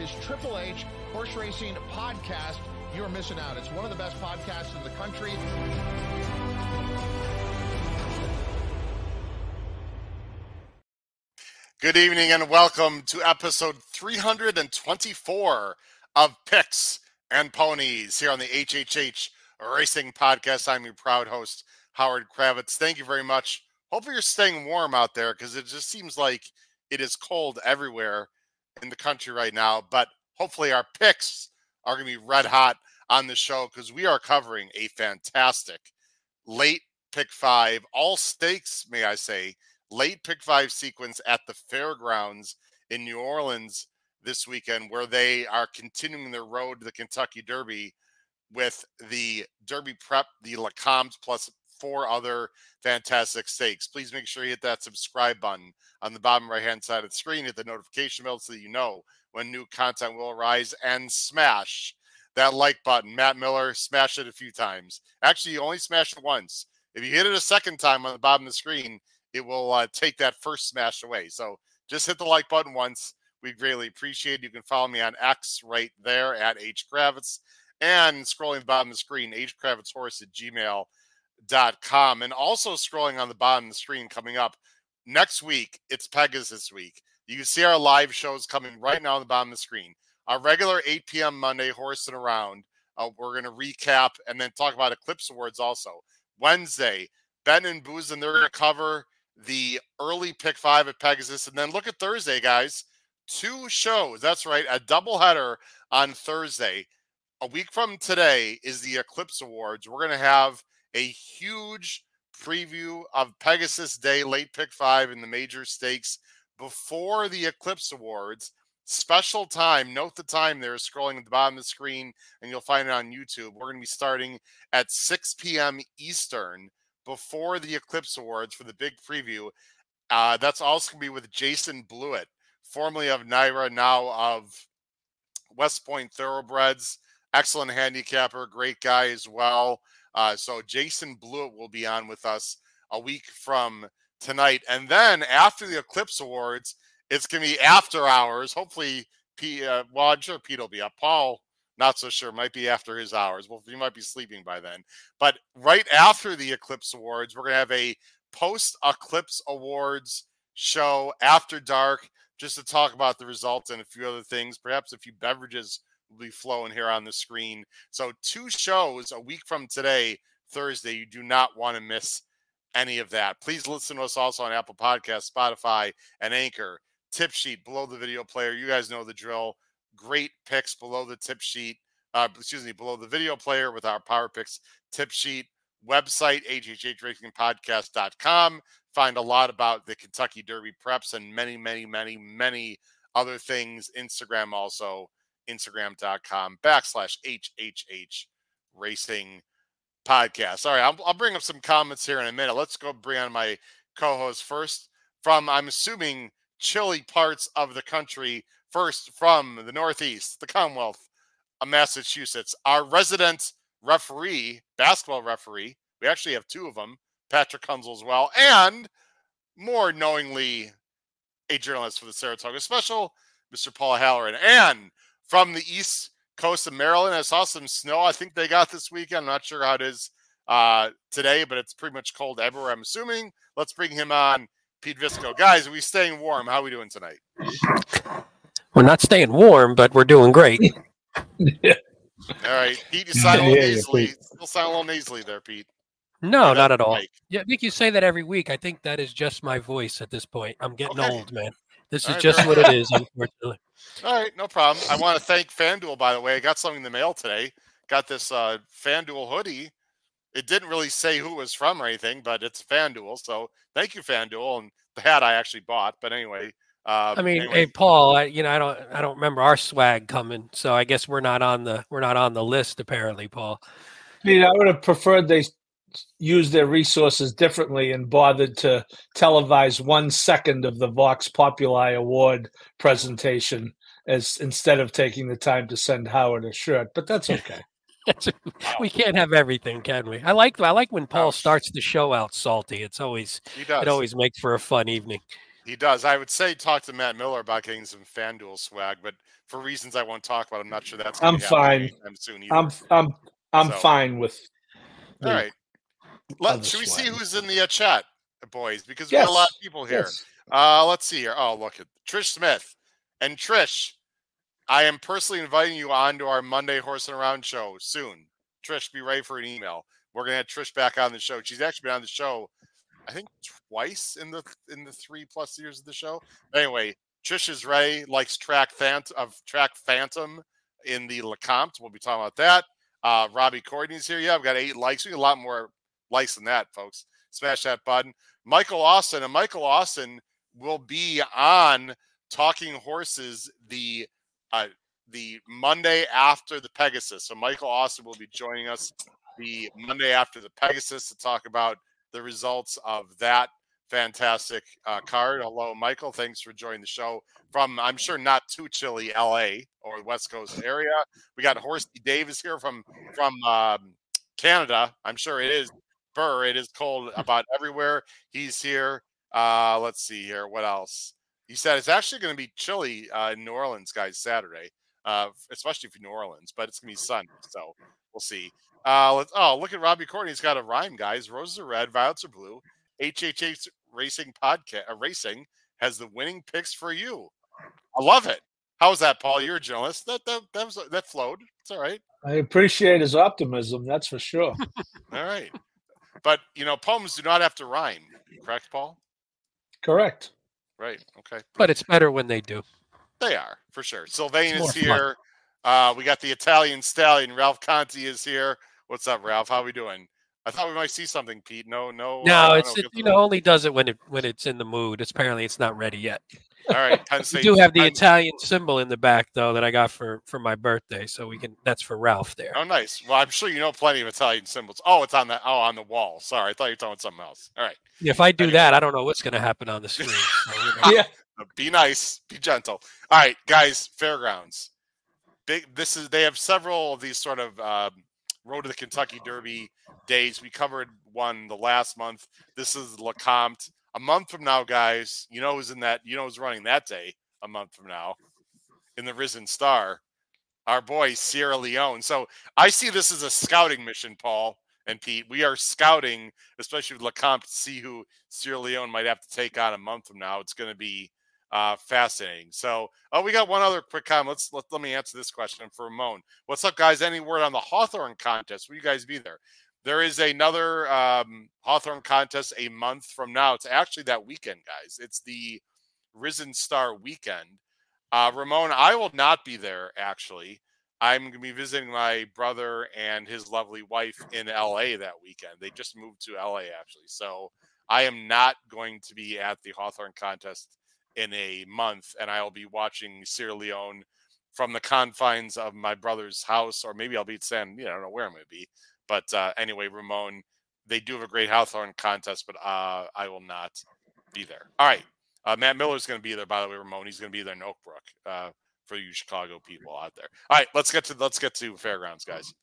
his Triple H Horse Racing podcast, you're missing out. It's one of the best podcasts in the country. Good evening and welcome to episode 324 of Picks and Ponies here on the HHH Racing Podcast. I'm your proud host, Howard Kravets. Thank you very much. Hopefully, you're staying warm out there because it just seems like it is cold everywhere in the country right now. But hopefully, our picks are going to be red hot on the show because we are covering a fantastic late pick five, all stakes, may I say, late pick five sequence at the fairgrounds in New Orleans this weekend, where they are continuing their road to the Kentucky Derby with the Derby prep, the Lecomte plus four other fantastic stakes. Please make sure you hit that subscribe button on the bottom right hand side of the screen. Hit the notification bell so that you know when new content will arise and smash that like button. Matt Miller, smash it a few times. Actually, you only smash it once. If you hit it a second time on the bottom of the screen, it will uh, take that first smash away. So just hit the like button once. We greatly appreciate it. You can follow me on X right there at H Kravets and scrolling the bottom of the screen, hkravetshorse at gmail.com. And also scrolling on the bottom of the screen coming up next week, it's Pegasus week. You can see our live shows coming right now on the bottom of the screen. Our regular 8 p.m. Monday, horsing around. Uh, we're going to recap and then talk about Eclipse Awards also. Wednesday, Ben and Booz, and they're going to cover the early pick five at Pegasus. And then look at Thursday, guys. Two shows. That's right. A doubleheader on Thursday. A week from today is the Eclipse Awards. We're going to have a huge preview of Pegasus Day, late pick five in the major stakes before the Eclipse Awards. Special time. Note the time there, scrolling at the bottom of the screen, and you'll find it on YouTube. We're going to be starting at 6 p.m. Eastern before the Eclipse Awards for the big preview. Uh, that's also going to be with Jason Blewett, formerly of NYRA, now of West Point Thoroughbreds. Excellent handicapper, great guy as well. Uh, so Jason Blewett will be on with us a week from tonight. And then after the Eclipse Awards, it's going to be after hours. Hopefully, P, uh, well, I'm sure Pete will be up. Paul not so sure. Might be after his hours. Well, he might be sleeping by then. But right after the Eclipse Awards, we're going to have a post Eclipse Awards show after dark just to talk about the results and a few other things. Perhaps a few beverages be flowing here on the screen. So, two shows a week from today, Thursday. You do not want to miss any of that. Please listen to us also on Apple Podcasts, Spotify, and Anchor. Tip sheet below the video player. You guys know the drill great picks below the tip sheet. Uh, excuse me, below the video player with our power picks tip sheet website, hhhracingpodcast.com. Find a lot about the Kentucky Derby preps and many, many, many, many other things. Instagram also, instagram.com backslash HHH Racing Podcast. All right, I'll, I'll bring up some comments here in a minute. Let's go bring on my co host first from, I'm assuming, chilly parts of the country First, from the Northeast, the Commonwealth of Massachusetts, our resident referee, basketball referee. We actually have two of them, Patrick Hunzel as well, and more knowingly, a journalist for the Saratoga Special, Mr. Paul Halloran. And from the East Coast of Maryland, I saw some snow. I think they got this weekend. I'm not sure how it is uh, today, but it's pretty much cold everywhere. I'm assuming. Let's bring him on, Pete Visco. Guys, are we staying warm? How are we doing tonight? We're not staying warm, but we're doing great. yeah. All right, Pete, you sound a little yeah, nasally. Yeah, Still sound a little nasally there, Pete. No, not at all. Mic. Yeah, I think you say that every week. I think that is just my voice at this point. I'm getting okay. old, man. This all is right, just what it is, unfortunately. All right, no problem. I want to thank FanDuel, by the way. I got something in the mail today. Got this uh, FanDuel hoodie. It didn't really say who it was from or anything, but it's FanDuel. So thank you, FanDuel. And the hat I actually bought. But anyway, um, I mean, anyway. hey Paul, I, you know, I don't, I don't remember our swag coming, so I guess we're not on the, we're not on the list apparently, Paul. I mean, I would have preferred they use their resources differently and bothered to televise one second of the Vox Populi Award presentation as instead of taking the time to send Howard a shirt. But that's okay. we can't have everything, can we? I like I like when Paul starts the show out salty. It's always it always makes for a fun evening. He does. I would say talk to Matt Miller about getting some FanDuel swag, but for reasons I won't talk about, I'm not sure that's. I'm fine. I'm Soon either. I'm I'm I'm so, fine with. All right. Let, should we see who's in the uh, chat, boys? Because we yes. got a lot of people here. Yes. Uh, let's see here. Oh, look at Trish Smith and Trish. I am personally inviting you on to our Monday Horsing Around show soon. Trish, be ready for an email. We're gonna have Trish back on the show. She's actually been on the show, I think, twice in the in the three plus years of the show. Anyway, Trish is ready. Likes track Phant- of track Phantom in the Lecomte. We'll be talking about that. Uh, Robbie Courtney's here. Yeah, I've got eight likes. We got a lot more than that, folks. Smash that button. Michael Austin and Michael Austin will be on Talking Horses the uh, the Monday after the Pegasus. So Michael Austin will be joining us the Monday after the Pegasus to talk about the results of that fantastic uh, card. Hello, Michael. Thanks for joining the show from, I'm sure, not too chilly LA or West Coast area. We got Horsey Davis here from from um, Canada. I'm sure it is. Burr, it is cold about everywhere. He's here. Uh, let's see here. What else? He said it's actually going to be chilly uh, in New Orleans, guys, Saturday, uh, especially for New Orleans, but it's going to be sunny. So we'll see. Uh, let's, oh, look at Robbie Courtney. He's got a rhyme, guys. Roses are red, violets are blue. HHH Racing Podcast uh, Racing has the winning picks for you. I love it. How's that, Paul? You're a journalist. That that that, was, that flowed. It's all right. I appreciate his optimism. That's for sure. all right, but you know, poems do not have to rhyme. Correct, Paul? Correct. Right. Okay. But it's better when they do. They are for sure. Sylvain is here. Uh, we got the Italian stallion. Ralph Conti is here. What's up, Ralph? How are we doing? I thought we might see something, Pete. No, no. No, uh, it's it, you know only does it when it when it's in the mood. It's apparently it's not ready yet. All right, we do have the Italian symbol in the back though that I got for for my birthday, so we can. That's for Ralph there. Oh, nice. Well, I'm sure you know plenty of Italian symbols. Oh, it's on the oh on the wall. Sorry, I thought you were talking something else. All right. If I do anyway. that, I don't know what's going to happen on the screen. So, yeah. Be nice. Be gentle. All right, guys. Fairgrounds. Big. This is. They have several of these sort of. Um, Road to the Kentucky Derby days. We covered one the last month. This is Lecomte. A month from now, guys, you know who's in that, you know who's running that day a month from now in the Risen Star. Our boy Sierra Leone. So I see this as a scouting mission, Paul and Pete. We are scouting, especially with Lecomte, to see who Sierra Leone might have to take on a month from now. It's going to be uh, fascinating. So, oh, we got one other quick comment. Let's let, let me answer this question for Ramon. What's up, guys? Any word on the Hawthorne contest? Will you guys be there? There is another um, Hawthorne contest a month from now. It's actually that weekend, guys. It's the Risen Star weekend. Uh, Ramon, I will not be there actually. I'm going to be visiting my brother and his lovely wife in LA that weekend. They just moved to LA actually. So I am not going to be at the Hawthorne contest in a month, and I'll be watching Sierra Leone from the confines of my brother's house, or maybe I'll be at San. You know, I don't know where I'm going to be, but uh, anyway, Ramon, they do have a great Hawthorne contest, but uh, I will not be there. All right, uh, Matt Miller's going to be there. By the way, Ramon, he's going to be there in Oak Brook uh, for you Chicago people out there. All right, let's get to let's get to fairgrounds, guys.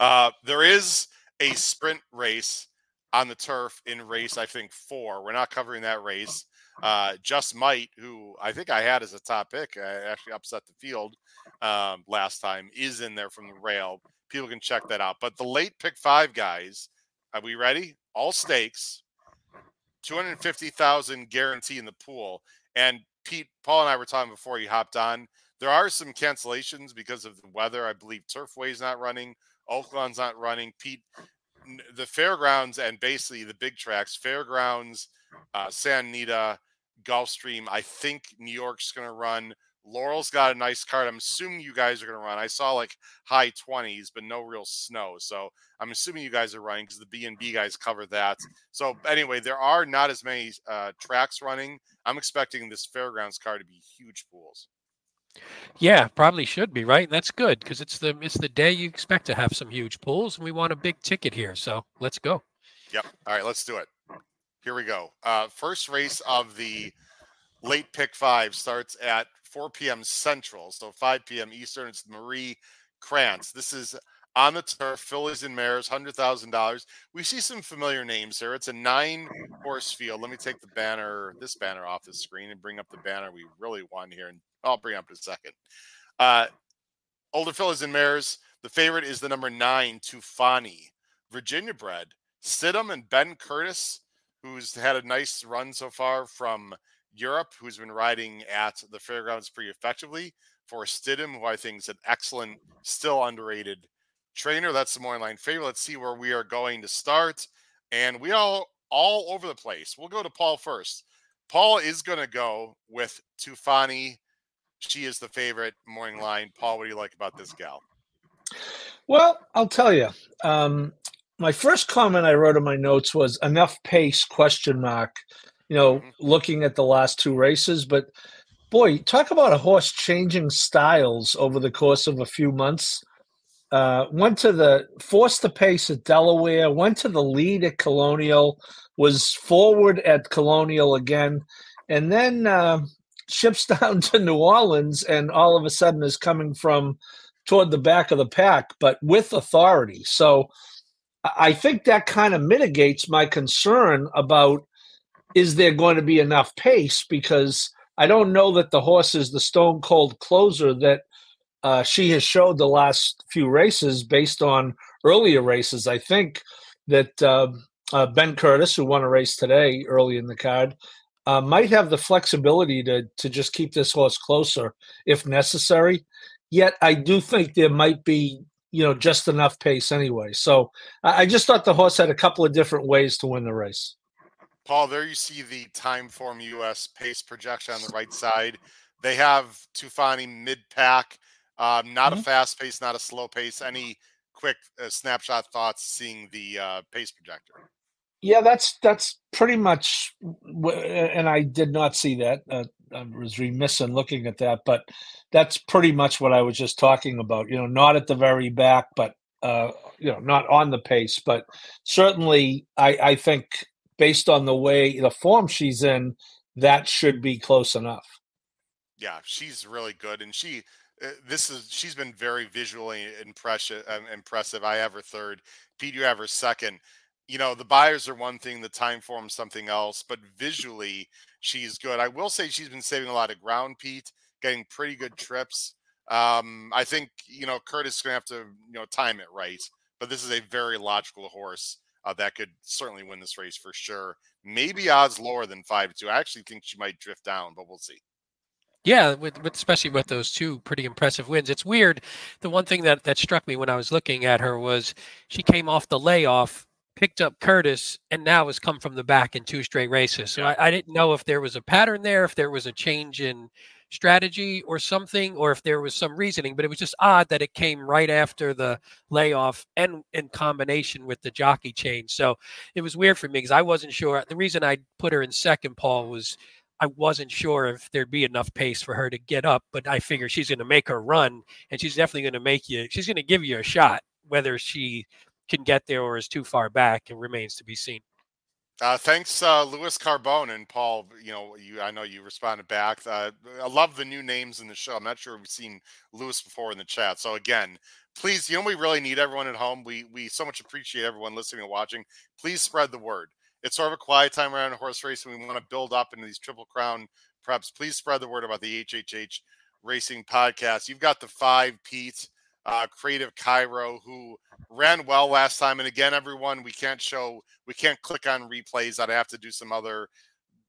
Uh, there is a sprint race on the turf in race, I think four. We're not covering that race. Uh, Just Might, who I think I had as a top pick, I actually upset the field um, last time, is in there from the rail. People can check that out. But the late pick five guys, are we ready? All stakes, 250,000 guarantee in the pool. And Pete, Paul and I were talking before you hopped on. There are some cancellations because of the weather. I believe Turfway's not running, Oaklawn's not running. Pete, the fairgrounds and basically the big tracks, fairgrounds, uh, Santa Anita, Gulfstream. I think New York's going to run. Laurel's got a nice card. I'm assuming you guys are going to run. I saw like high 20s, but no real snow. So I'm assuming you guys are running because the B and B guys cover that. So anyway, there are not as many uh, tracks running. I'm expecting this fairgrounds car to be huge pools. Yeah, probably should be right. That's good because it's the it's the day you expect to have some huge pools, and we want a big ticket here. So let's go. Yep. All right, let's do it. Here we go. Uh, first race of the late pick five starts at 4 p.m. Central, so 5 p.m. Eastern. It's Marie Krantz. This is on the turf, fillies and mares, hundred thousand dollars. We see some familiar names here. It's a nine horse field. Let me take the banner, this banner off the screen, and bring up the banner we really won here, and I'll bring up in a second. Uh, older fillies and mares. The favorite is the number nine, Tufani, Virginia bred. Stidham and Ben Curtis, who's had a nice run so far from Europe, who's been riding at the fairgrounds pretty effectively. For Stidham, who I think is an excellent, still underrated trainer. That's the morning line favorite. Let's see where we are going to start. And we all all over the place. We'll go to Paul first. Paul is going to go with Tufani. She is the favorite morning line. Paul, what do you like about this gal? Well, I'll tell you. Um, my first comment I wrote in my notes was enough pace question mark. You know, mm-hmm. looking at the last two races, but boy, talk about a horse changing styles over the course of a few months. Uh, went to the forced the pace at Delaware, went to the lead at Colonial, was forward at Colonial again, and then uh, ships down to New Orleans, and all of a sudden is coming from toward the back of the pack, but with authority. So I think that kind of mitigates my concern about is there going to be enough pace because I don't know that the horse is the stone cold closer that uh, she has showed the last few races based on earlier races. I think that uh, uh, Ben Curtis, who won a race today early in the card, uh, might have the flexibility to to just keep this horse closer if necessary. Yet I do think there might be you know just enough pace anyway. So I just thought the horse had a couple of different ways to win the race. Paul, there you see the time form US pace projection on the right side. They have Tufani mid pack, um, not mm-hmm. a fast pace, not a slow pace. Any quick uh, snapshot thoughts seeing the uh, pace projector? Yeah, that's that's pretty much, and I did not see that. Uh, I was remiss in looking at that, but that's pretty much what I was just talking about. You know, not at the very back, but uh, you know, not on the pace, but certainly, I, I think based on the way the form she's in, that should be close enough. Yeah, she's really good, and she uh, this is she's been very visually impressive. Um, impressive. I have her third. Pete, you have her second. You know, the Beyers are one thing, the time form something else, but visually she's good. I will say she's been saving a lot of ground, Pete, getting pretty good trips. Um, I think you know Curtis is gonna have to you know time it right, but this is a very logical horse uh, that could certainly win this race for sure. Maybe odds lower than five to two. I actually think she might drift down, but we'll see. Yeah, with, with, especially with those two pretty impressive wins. It's weird. The one thing that that struck me when I was looking at her was she came off the layoff, picked up Curtis, and now has come from the back in two straight races. So I, I didn't know if there was a pattern there, if there was a change in strategy or something, or if there was some reasoning. But it was just odd that it came right after the layoff and in combination with the jockey change. So it was weird for me because I wasn't sure. The reason I put her in second, Paul, was I wasn't sure if there'd be enough pace for her to get up, but I figure she's going to make her run, and she's definitely going to make you. She's going to give you a shot, whether she can get there or is too far back. It remains to be seen. Uh, thanks, uh, Louis Carbone and Paul. You know, you I know you responded back. Uh, I love the new names in the show. I'm not sure we've seen Louis before in the chat. So again, please, you know, we really need everyone at home. We we so much appreciate everyone listening and watching. Please spread the word. It's sort of a quiet time around horse racing. We want to build up into these triple crown preps. Please spread the word about the HHH Racing Podcast. You've got the five Pete, uh, Creative Cairo, who ran well last time. And again, everyone, we can't show, we can't click on replays. I'd have to do some other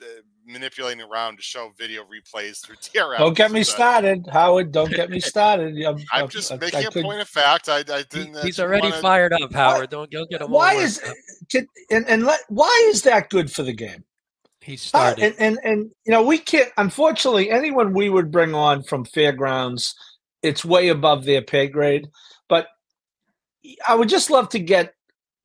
uh, manipulating around to show video replays through DRM. Don't get me started, Howard. Don't get me started. I'm, I'm just I, making I, a could, point of fact. I, I didn't. He's already wanna... fired up, Howard. Don't don't get him. Why is can, and and let, why is that good for the game? He started, uh, and, and and you know we can't. Unfortunately, anyone we would bring on from fairgrounds, it's way above their pay grade. But I would just love to get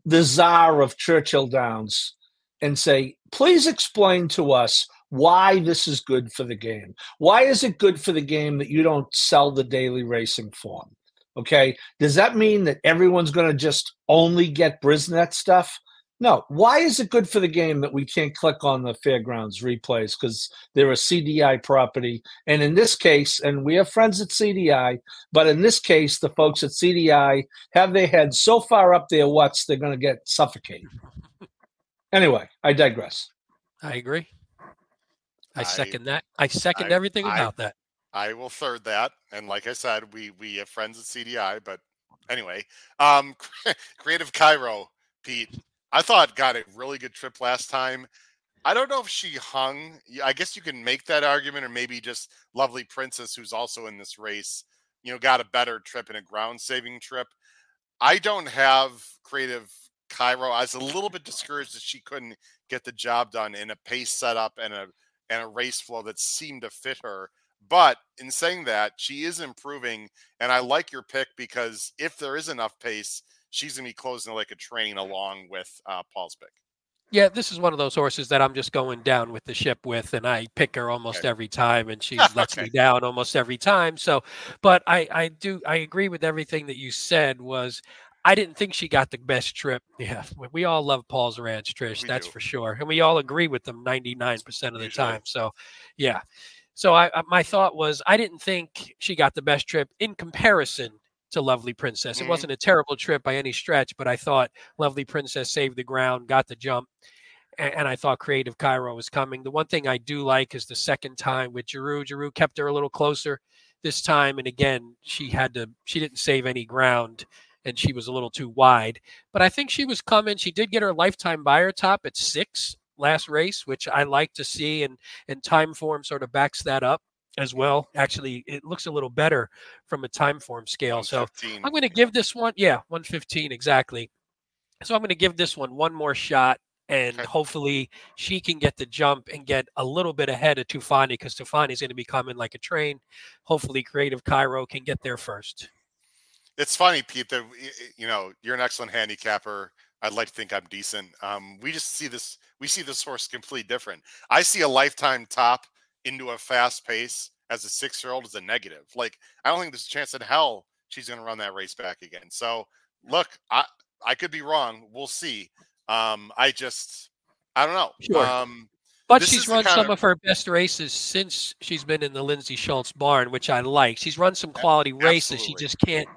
the czar of Churchill Downs and say, please explain to us why this is good for the game. Why is it good for the game that you don't sell the daily racing form? Okay. Does that mean that everyone's going to just only get Brisnet stuff? No. Why is it good for the game that we can't click on the fairgrounds replays because they're a CDI property? And in this case, and we have friends at CDI, but in this case, the folks at CDI have their heads so far up their what's they're going to get suffocated. Anyway, I digress. I agree. I, I- second that. I second I- everything I- about that. I will third that. And like I said, we we have friends at CDI, but anyway, um, Creative Cairo, Pete. I thought got a really good trip last time. I don't know if she hung. I guess you can make that argument, or maybe just Lovely Princess, who's also in this race, you know, got a better trip and a ground saving trip. I don't have Creative Cairo. I was a little bit discouraged that she couldn't get the job done in a pace setup and a and a race flow that seemed to fit her. But in saying that, she is improving, and I like your pick because if there is enough pace, she's gonna be closing like a train along with uh, Paul's pick. Yeah, this is one of those horses that I'm just going down with the ship with, and I pick her almost Okay. every time, and she lets Okay. me down almost every time. So, but I, I do, I agree with everything that you said. Was I didn't think she got the best trip. Yeah, we- we all love Paul's Ranch, Trish. We that's do. for sure, and we all agree with them 99 percent of the Usually. time. So, yeah. So I, I, my thought was, I didn't think she got the best trip in comparison to Lovely Princess. It Mhm. wasn't a terrible trip by any stretch, but I thought Lovely Princess saved the ground, got the jump, and, and I thought Creative Cairo was coming. The one thing I do like is the second time with Giroux. Giroux kept her a little closer this time, and again, she had to. She didn't save any ground, and she was a little too wide. But I think she was coming. She did get her lifetime Beyer top at six last race, which I like to see, and and time form sort of backs that up as well. Actually, it looks a little better from a time form scale. So I'm going to give this one, yeah, 115 exactly. So I'm going to give this one one more shot, and hopefully she can get the jump and get a little bit ahead of Tufani because Tufani's going to be coming like a train. Hopefully, Creative Cairo can get there first. It's funny, Pete, that y- you know you're an excellent handicapper. I'd like to think I'm decent. Um, we just see this. We see this horse completely different. I see a lifetime top into a fast pace as a six year old is a negative. Like I don't think there's a chance in hell she's going to run that race back again. So look, I I could be wrong. We'll see. Um, I just I don't know. Sure. Um, But she's run some of- of her best races since she's been in the Lindsay Schultz barn, which I like. She's run some quality races. She just can't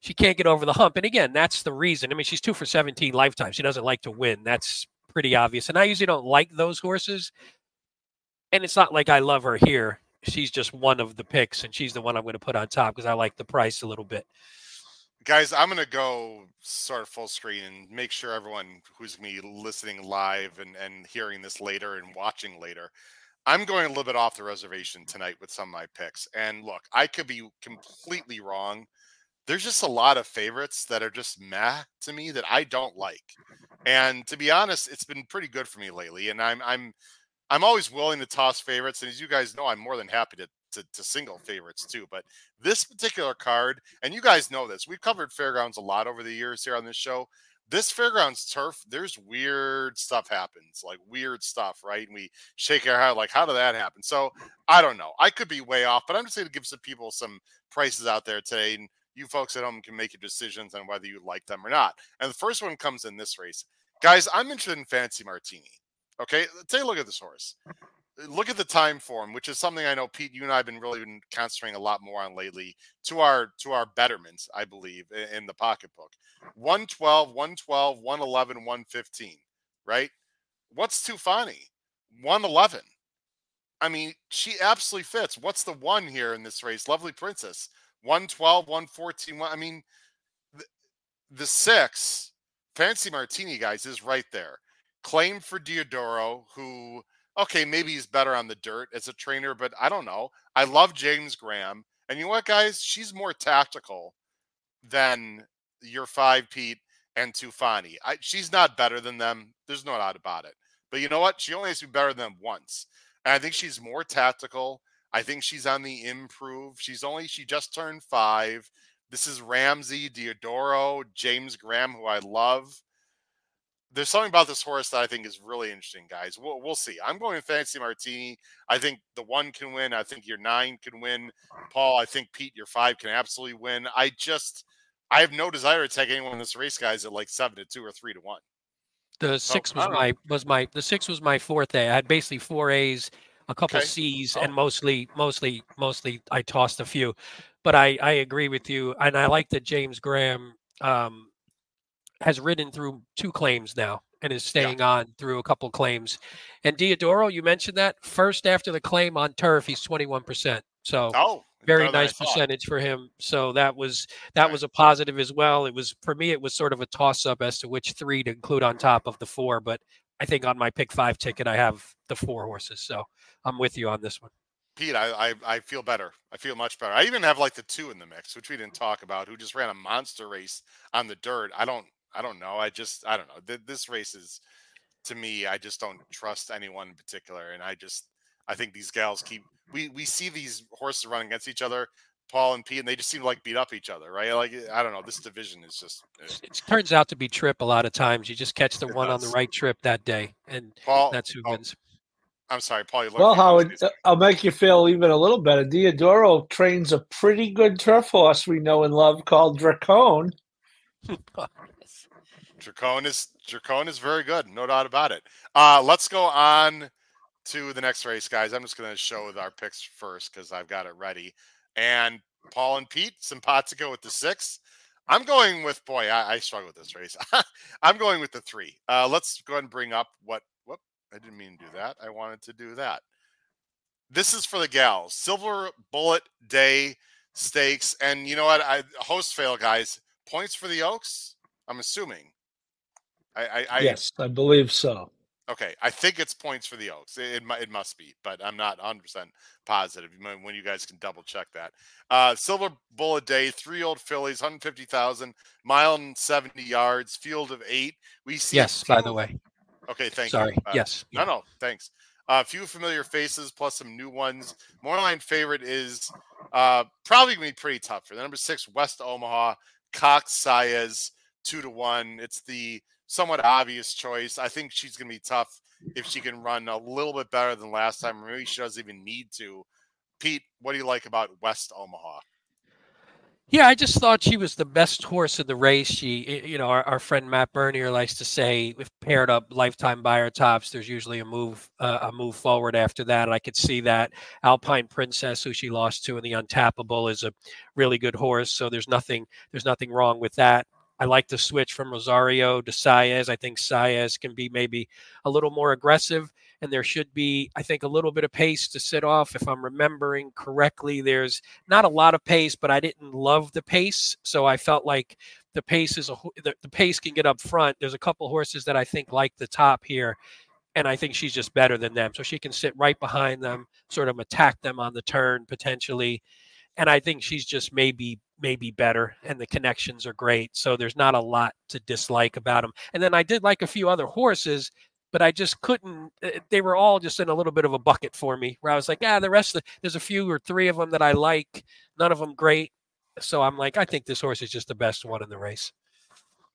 she can't get over the hump. And again, that's the reason. I mean, she's two for 17 lifetime. She doesn't like to win. That's pretty obvious. And I usually don't like those horses. And it's not like I love her here. She's just one of the picks, and she's the one I'm going to put on top because I like the price a little bit. guys i'm going to go sort of full screen and make sure everyone who's be listening live and, and hearing this later and watching later i'm going a little bit off the reservation tonight with some of my picks and look i could be completely wrong there's just a lot of favorites that are just meh to me that i don't like and to be honest it's been pretty good for me lately and i'm i'm i'm always willing to toss favorites and as you guys know i'm more than happy to to, to single favorites too but this particular card, and you guys know this, we've covered fairgrounds a lot over the years here on this show. This fairgrounds turf, there's weird stuff happens, like weird stuff, right? And we shake our head, like, how did that happen? So I don't know. I could be way off, but I'm just going to give some people some prices out there today, and you folks at home can make your decisions on whether you like them or not. And the first one comes in this race, guys. I'm interested in Fancy Martini. Okay, uh, take a look at this horse uh, look at the time form, which is something I know Pete, you and I have been really been concentrating a lot more on lately to our to our betterment, I believe, in the pocketbook. 112, 112, 111, 115, right? What's Tufani? 111. I mean, she absolutely fits. What's the one here in this race? Lovely Princess. 112, 114. one- I mean, the, the six, Fancy Martini, guys, is right there. Claim for Diodoro, who okay, maybe he's better on the dirt as a trainer, but I don't know. I love James Graham. And you know what, guys? She's more tactical than your five Pete and Tufani. I, she's not better than them. There's no doubt about it. But you know what? She only has to be better than them once. And I think she's more tactical. I think she's on the improve. She's only, she just turned five. This is Ramsey, Diodoro, James Graham, who I love there's something about this horse that I think is really interesting, guys. We'll, we'll see. I'm going Fancy Martini. I think the one can win. I think your nine can win. Paul, I think Pete, your five can absolutely win. I just, I have no desire to take anyone in this race, guys, at like seven to two or three to one. The six was my was my the six was my fourth A. I had basically four A's, a couple Okay. C's, Oh. and mostly mostly mostly I tossed a few. But I I agree with you, and I like that James Graham um, has ridden through two claims now and is staying on through a couple claims. And Diodoro, you mentioned that first after the claim on turf, he's twenty one percent. So Oh, very better than I nice percentage for him. So that was that Okay. was a positive as well. It was for me, it was sort of a toss up as to which three to include on top of the four. But I think on my pick five ticket, I have the four horses. So I'm with you on this one. Pete, I, I I feel better. I feel much better. I even have like the two in the mix, which we didn't talk about, who just ran a monster race on the dirt. I don't I don't know. I just I don't know. Th- This race is to me, I just don't trust anyone in particular, and I just I think these gals keep we we see these horses run against each other, Paul and Pete, and they just seem to like beat up each other, right? Like I don't know. This division is just eh. It turns out to be trip a lot of times. You just catch the It one on the right trip that day, and Paul. that's who oh, wins. I'm sorry, Paul. You Well, like you were Howard, gonna say uh, I'll make you feel even a little better. Diodoro trains a pretty good turf horse we know and love called Dracone. Dracone is Dracone is very good, no doubt about it. Uh, let's go on to the next race, guys. I'm just going to show our picks first because I've got it ready. And Paul and Pete, simpatico with the six. I'm going with boy. I, I struggle with this race. I'm going with the three. Uh, let's go ahead and bring up what. Whoop! I didn't mean to do that. I wanted to do that. This is for the gals. Silver Bullet Day Stakes, and you know what? I host fail, guys. Points for the Oaks. I'm assuming. I, I, I yes, I believe so. okay. I think it's points for the Oaks. It, it, it must be, but I'm not 100 percent positive. When you guys can double check that. Uh, Silver Bullet Day, three old fillies, 150,000, mile and 70 yards, field of eight. We see. Yes, by the way. Okay, thank Sorry. you. Uh, yes. no, no, thanks. A few familiar faces plus some new ones. Moreline favorite is uh, probably gonna be pretty tough for the number six West Omaha Cox Saez two to one. It's the somewhat obvious choice. I think she's gonna be tough if she can run a little bit better than last time. Maybe she doesn't even need to. Pete, what do you like about West Omaha? Yeah, I just thought she was the best horse in the race. She, you know, our, our friend Matt Bernier likes to say, if paired up lifetime Beyer tops, there's usually a move, uh, a move forward after that. And I could see that. Alpine Princess, who she lost to in the Untapable, is a really good horse. So there's nothing, there's nothing wrong with that. I like the switch from Rosario to Saez. I think Saez can be maybe a little more aggressive, and there should be, I think, a little bit of pace to sit off. If I'm remembering correctly, there's not a lot of pace, but I didn't love the pace. So I felt like the pace is a the, the pace can get up front. There's a couple horses that I think like the top here, and I think she's just better than them. So she can sit right behind them, sort of attack them on the turn potentially, and I think she's just maybe maybe better, and the connections are great. So there's not a lot to dislike about them. And then I did like a few other horses. But I just couldn't. eh, They were all just in a little bit of a bucket for me, where I was like, "Ah, the rest of the, there's a few or three of them that I like, none of them great." So I'm like, I think this horse is just the best one in the race.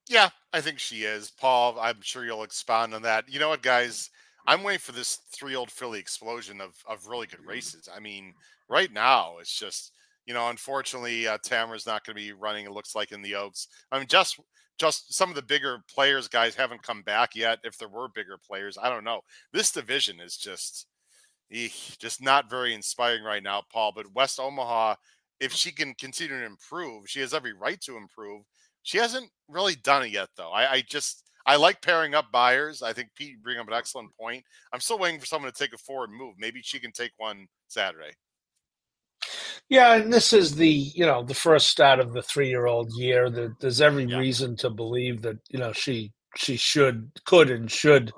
Yeah, I think she is. Paul, I'm sure you'll expound on that. You know what, guys? I'm waiting for this three old filly explosion of, of really good races. I mean, right now, it's just, you know, unfortunately, uh, Tamara's not going to be running, it looks like, in the Oaks. I mean, just just some of the bigger players, guys, haven't come back yet. If there were bigger players, I don't know. This division is just, eek, just not very inspiring right now, Paul. But West Omaha, if she can continue to improve, she has every right to improve. She hasn't really done it yet, though. I, I just I like pairing up Beyers. I think Pete bring up an excellent point. I'm still waiting for someone to take a forward move. Maybe she can take one Saturday. Yeah, and this is the you know the first start of the three-year-old year. That there's every Yeah. reason to believe that you know she she should could and should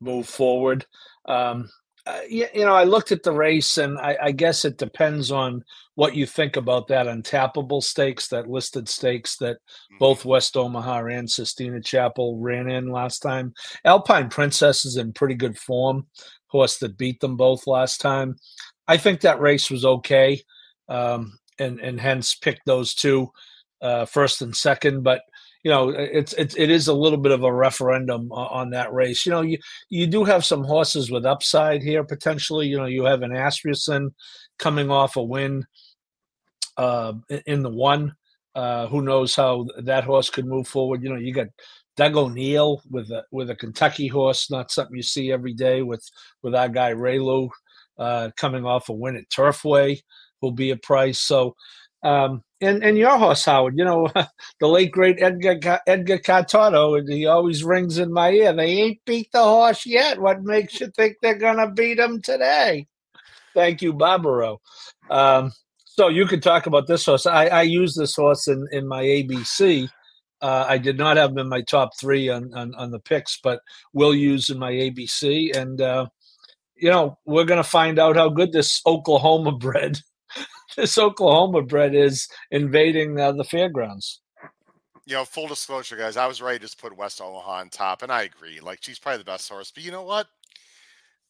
move forward. Um, uh, you, you know, I looked at the race, and I, I guess it depends on what you think about that untapable stakes, that listed stakes that Mhm. both West Omaha and Sistina Chapel ran in last time. Alpine Princess is in pretty good form. Horse that beat them both last time. I think that race was okay, um, and and hence picked those two uh, first and second. But you know, it's it is a little bit of a referendum on that race. You know, you you do have some horses with upside here potentially. You know, you have an Astrachan coming off a win uh, in the one. Uh, who knows how that horse could move forward? You know, you got Doug O'Neill with a with a Kentucky horse, not something you see every day with with our guy Raylu uh, coming off a win at Turfway will be a price. So um, and and your horse Howard, you know the late great Edgar Edgar Cartato, he always rings in my ear. They ain't beat the horse yet. What makes you think they're gonna beat him today? Thank you, Barbaro. Um, so you could talk about this horse. I, I use this horse in in my ABC. Uh, I did not have him in my top three on, on, on the picks, but will use in my ABC. And uh, you know we're going to find out how good this Oklahoma bred this Oklahoma bred is invading uh, the fairgrounds. You know, full disclosure, guys, I was ready to just put West Omaha on top, and I agree. Like, she's probably the best horse. But you know what?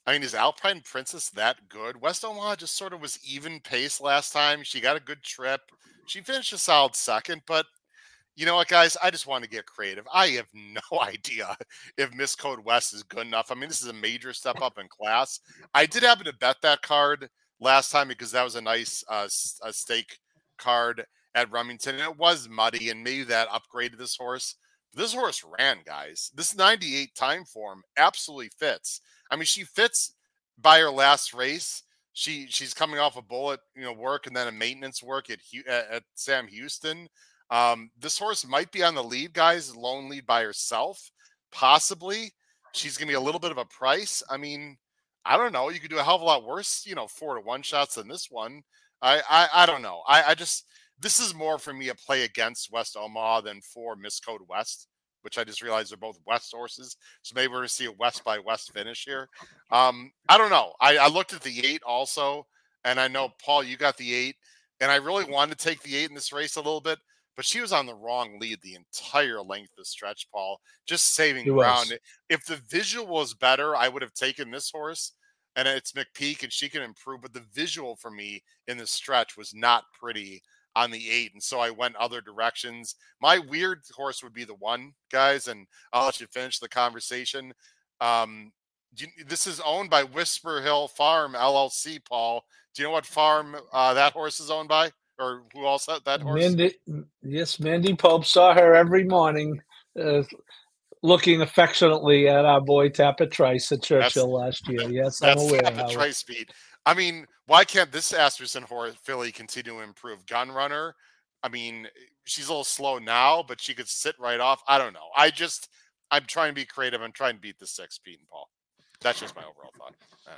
I mean, is Alpine Princess that good? West Omaha just sort of was even pace last time. She got a good trip. She finished a solid second, but you know what, guys? I just want to get creative. I have no idea if Miss Code West is good enough. I mean, this is a major step up in class. I did happen to bet that card last time because that was a nice uh, a stake card at Remington, and it was muddy, and maybe that upgraded this horse. This horse ran, guys. This 98 time form absolutely fits. I mean, she fits by her last race. She she's coming off a bullet, you know, work and then a maintenance work at at Sam Houston. Um, this horse might be on the lead, guys, lone lead by herself, possibly. She's gonna be a little bit of a price. I mean, I don't know. You could do a hell of a lot worse, you know, four to one shots than this one. I I, I don't know. I, I just this is more for me a play against West Omaha than for Miscode West, which I just realized they're both West horses. So maybe we're gonna see a West by West finish here. Um, I don't know. I, I looked at the eight also, and I know Paul, you got the eight, and I really wanted to take the eight in this race a little bit, but she was on the wrong lead the entire length of the stretch, Paul, just saving ground. If the visual was better, I would have taken this horse and it's McPeek and she can improve. But the visual for me in the stretch was not pretty on the eight. And so I went other directions. My weird horse would be the one, guys, and I'll let you finish the conversation. Um, you, this is owned by Whisper Hill Farm LLC, Paul. Do you know what farm uh, that horse is owned by? Or who else had that horse? Mindy, yes, Mandy Pope saw her every morning, uh, looking affectionately at our boy Tapit Trice at Churchill that's, last year. Yes, I'm aware. Tapit Trice speed. I mean, why can't this Asmussen horse filly continue to improve? Gun runner. I mean, she's a little slow now, but she could sit right off. I don't know. I just, I'm trying to be creative. I'm trying to beat the six, Pete and Paul. That's just my overall thought.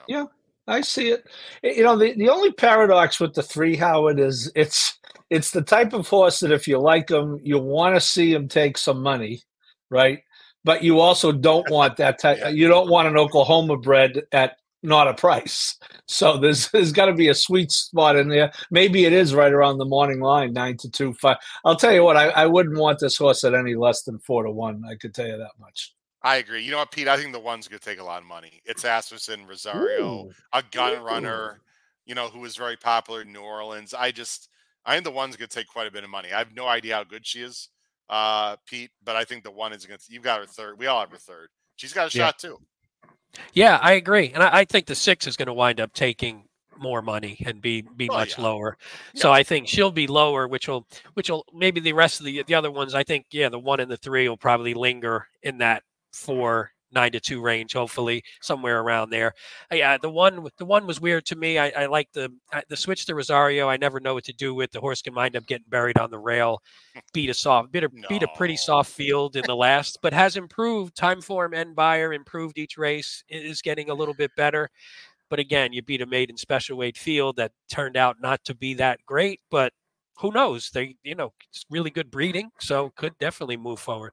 Yeah, I see it. You know, the, the only paradox with the three Howard is it's it's the type of horse that if you like him, you want to see him take some money, right? But you also don't want that type. You don't want an Oklahoma bred at not a price. So there's there's got to be a sweet spot in there. Maybe it is right around the morning line, nine to two five. I'll tell you what, I, I wouldn't want this horse at any less than four to one. I could tell you that much. I agree. You know what, Pete? I think the one's going to take a lot of money. It's Asmussen, Rosario, Ooh. a gun Ooh. runner, you know, who was very popular in New Orleans. I just, I think the one's going to take quite a bit of money. I have no idea how good she is, uh, Pete, but I think the one is going to, you've got her third. We all have her third. She's got a yeah. shot too. Yeah, I agree. And I, I think the six is going to wind up taking more money and be be oh, much yeah. lower. Yeah. So I think she'll be lower, which will which will maybe the rest of the the other ones. I think yeah, the one and the three will probably linger in that four nine to two range, hopefully somewhere around there. Uh, yeah, the one the one was weird to me. I, I like the the switch to Rosario. I never know what to do with the horse. Can wind up getting buried on the rail. Beat a soft, beat a, no. beat a pretty soft field in the last, but has improved. Time form and Beyer improved each race. Is getting a little bit better. But again, you beat a maiden special weight field that turned out not to be that great. But who knows? They, you know, it's really good breeding, so could definitely move forward.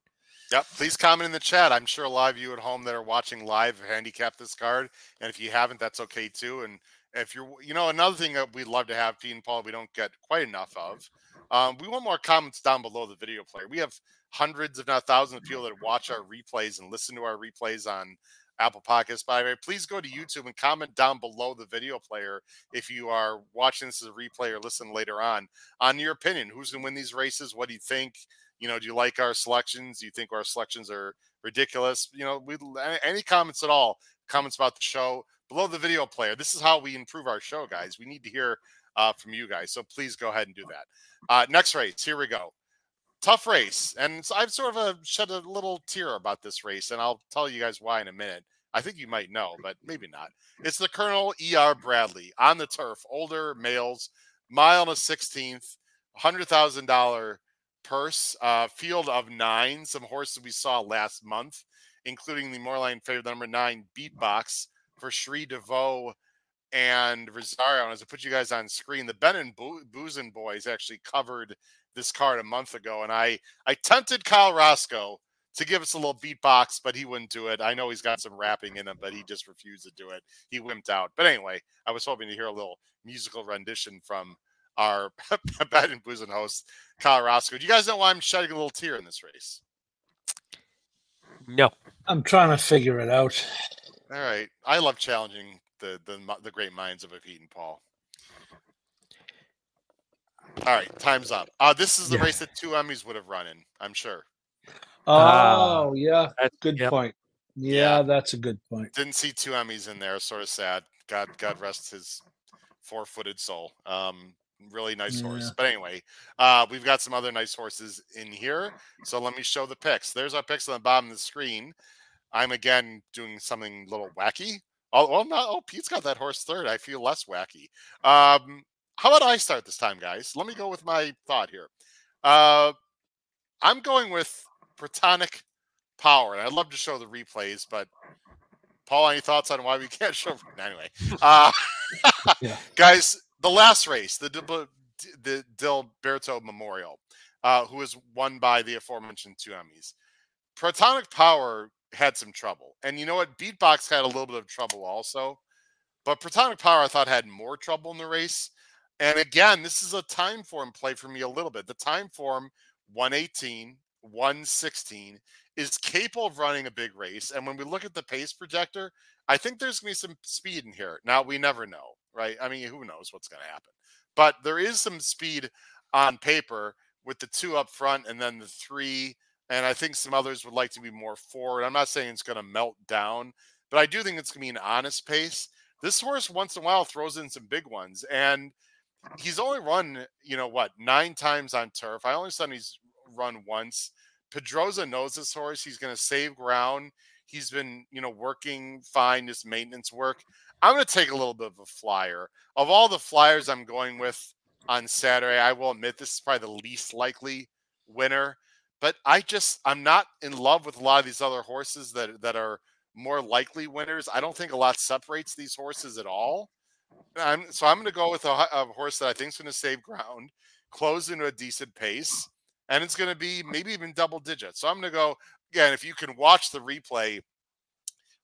Yep. Please comment in the chat. I'm sure a lot of you at home that are watching live handicap this card. And if you haven't, that's okay too. And if you're, you know, another thing that we'd love to have, Pete and Paul, we don't get quite enough of. Um, we want more comments down below the video player. We have hundreds, if not thousands, of people that watch our replays and listen to our replays on Apple Podcasts. By the way, please go to YouTube and comment down below the video player if you are watching this as a replay or listen later on on your opinion. Who's going to win these races? What do you think? You know, do you like our selections? Do you think our selections are ridiculous? You know, we any comments at all, comments about the show below the video player. This is how we improve our show, guys. We need to hear uh, from you guys. So please go ahead and do that. Uh, next race, here we go. tough race, and so I've sort of uh, shed a little tear about this race, and I'll tell you guys why in a minute. I think you might know, but maybe not. It's the Colonel E.R. Bradley on the turf, older males, mile and a sixteenth, hundred thousand dollar purse, uh, field of nine, some horses we saw last month, including the Moorline favorite number nine beatbox for Shri DeVoe and Rosario. And as I put you guys on screen, the Ben and Bo- Boozen boys actually covered this card a month ago, and I I tempted Kyle Roscoe to give us a little beatbox, but he wouldn't do it. I know he's got some rapping in him, but he just refused to do it. He wimped out. But anyway, I was hoping to hear a little musical rendition from our Ben and Boozen host, Kyle Roscoe. Do you guys know why I'm shedding a little tear in this race? No. I'm trying to figure it out. All right. I love challenging the the, the great minds of a Pete and Paul. All right, time's up. Uh, this is the Yeah. race that two Emmys would have run in, I'm sure. Oh, yeah. That's Good yep. point. Yeah, Yeah. that's a good point. Didn't see two Emmys in there. Sort of sad. God, God rest his four-footed soul. Um, really nice horse. But anyway, uh, we've got some other nice horses in here. So let me show the picks. There's our picks on the bottom of the screen. I'm again doing something a little wacky. Oh, well, not. Oh, Pete's got that horse third. I feel less wacky. Um, how about I start this time, guys? Let me go with my thought here. Uh, I'm going with Protonic Power, and I'd love to show the replays, but Paul, any thoughts on why we can't show? Anyway, uh, Yeah. guys, the last race, the the Diliberto Memorial, uh, who was won by the aforementioned two Emmys. Protonic Power had some trouble, and you know what? Beatbox had a little bit of trouble also, but Protonic Power I thought had more trouble in the race. And again, this is a time form play for me a little bit. The time form 118, 116 is capable of running a big race. And when we look at the pace projector, I think there's going to be some speed in here. Now, we never know, right? I mean, who knows what's going to happen? But there is some speed on paper with the two up front and then the three. And I think some others would like to be more forward. I'm not saying it's going to melt down, but I do think it's going to be an honest pace. This horse once in a while throws in some big ones. And he's only run, you know what, nine times on turf. I only saw he's run once. Pedroza knows this horse. He's going to save ground. He's been, you know, working fine, just maintenance work. I'm going to take a little bit of a flyer. Of all the flyers I'm going with on Saturday, I will admit this is probably the least likely winner. But I just I'm not in love with a lot of these other horses that that are more likely winners. I don't think a lot separates these horses at all. I'm, so I'm going to go with a, a horse that I think is going to save ground, close into a decent pace, and it's going to be maybe even double digits. So I'm going to go again. If you can watch the replay,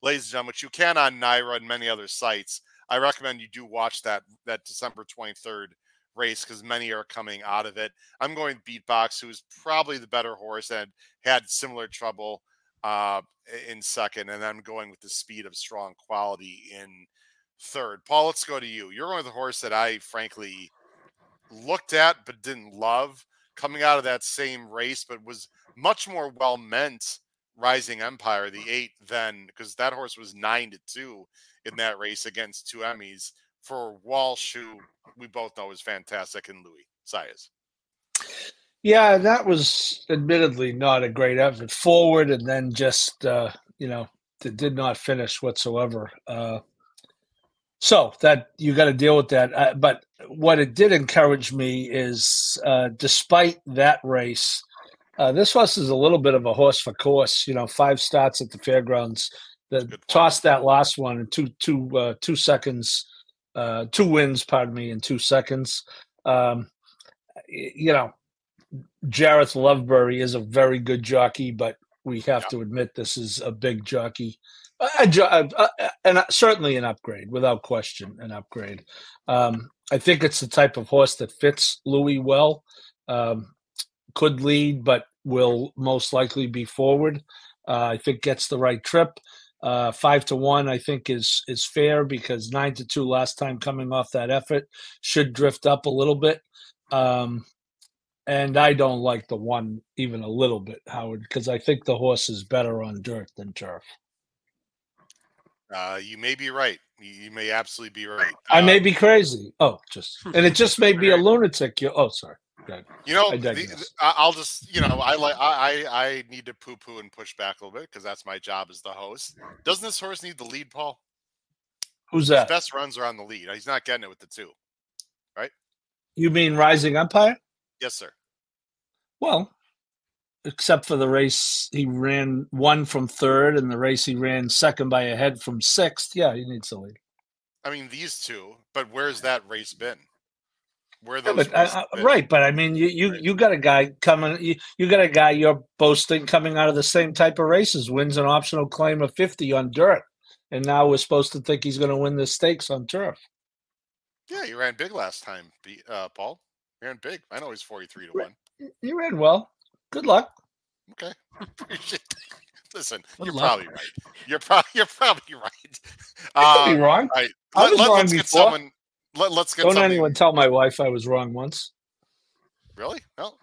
ladies and gentlemen, which you can on NYRA and many other sites, I recommend you do watch that that December 23rd race because many are coming out of it. I'm going Beatbox, who's probably the better horse and had similar trouble uh, in second, and I'm going with the speed of strong quality in third. Paul, let's go to you. You're going with the horse that I frankly looked at but didn't love coming out of that same race, but was much more well meant. Rising Empire, the eight, then because that horse was nine to two in that race against two Emmys for Walsh, who we both know is fantastic, and Luis Saez. Yeah, that was admittedly not a great effort forward, and then just uh, you know it did not finish whatsoever. Uh, so that you got to deal with that. Uh, but what it did encourage me is, uh, despite that race, uh, this horse is a little bit of a horse for course. You know, five starts at the fairgrounds. The tossed that last one in two two uh, two seconds, uh, two wins. Pardon me, in two seconds. Um, you know, Jareth Loveberry is a very good jockey, but we have Yeah. to admit this is a big jockey. A, a a- and certainly an upgrade, without question, an upgrade. Um, I think it's the type of horse that fits Luis well. Um, could lead, but will most likely be forward. Uh, I think gets the right trip. Uh, five to one, I think is is fair because nine to two last time coming off that effort should drift up a little bit. Um, and I don't like the one even a little bit, Howard, because I think the horse is better on dirt than turf. Uh, you may be right. You, may absolutely be right. I may Uh, be crazy. Oh, just and it just may be a lunatic. You, oh, sorry. You know, the, the- I'll just you know I like I I need to poo poo and push back a little bit because that's my job as the host. Doesn't this horse need the lead, Paul? Who's His that? best runs are on the lead. He's not getting it with the two. right? You mean Rising Empire? Yes, sir. Well, except for the race he ran one from third, and the race he ran second by a head from sixth. Yeah, he needs a lead. I mean these two, but where's that race been? Where are Yeah, but, uh, races uh, been? right, but I mean, you you Right. you got a guy coming. You, you got a guy you're boasting coming out of the same type of races, wins an optional claim of fifty on dirt, and now we're supposed to think he's going to win the stakes on turf. Yeah, you ran big last time, uh, Paul. You ran big. I know he's forty-three to Right. one. You ran well. Good luck. Okay. Appreciate that. Listen, Good you're luck. probably right. You're probably you're probably right. I could Uh, be wrong. all right. I Let, was let, wrong us get someone. Let, let's get Don't somebody. anyone tell my wife I was wrong once. Really? No.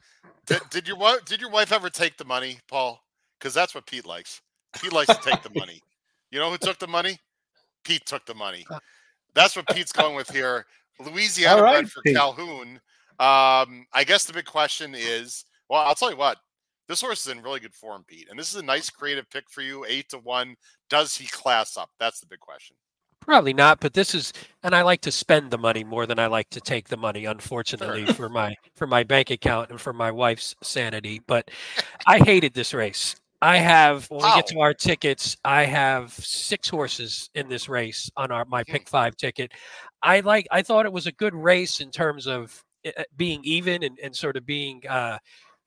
Did, did your wife did your wife ever take the money, Paul? Because that's what Pete likes. Pete likes to take the money. You know who took the money? Pete took the money. That's what Pete's going with here. Louisiana right, bred for Pete. Calhoun. Um, I guess the big question is, well, I'll tell you what. This horse is in really good form, Pete, and this is a nice creative pick for you. Eight to one. Does he class up? That's the big question. Probably not, but this is, and I like to spend the money more than I like to take the money. Unfortunately, for my for my bank account and for my wife's sanity. But I hated this race. I have when we get to our tickets, I have six horses in this race on our my hmm. pick five ticket. I like. I thought it was a good race in terms of it- it being even and, and sort of being uh,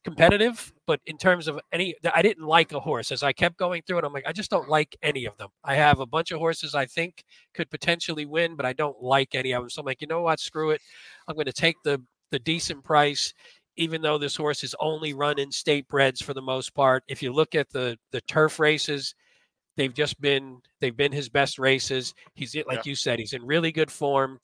competitive. But in terms of any, I didn't like a horse as I kept going through it. I'm like, I just don't like any of them. I have a bunch of horses I think could potentially win, but I don't like any of them. So I'm like, you know what? Screw it. I'm going to take the the decent price, even though this horse is only run in state breds for the most part. If you look at the the turf races, they've just been they've been his best races. He's like you said, he's in really good form.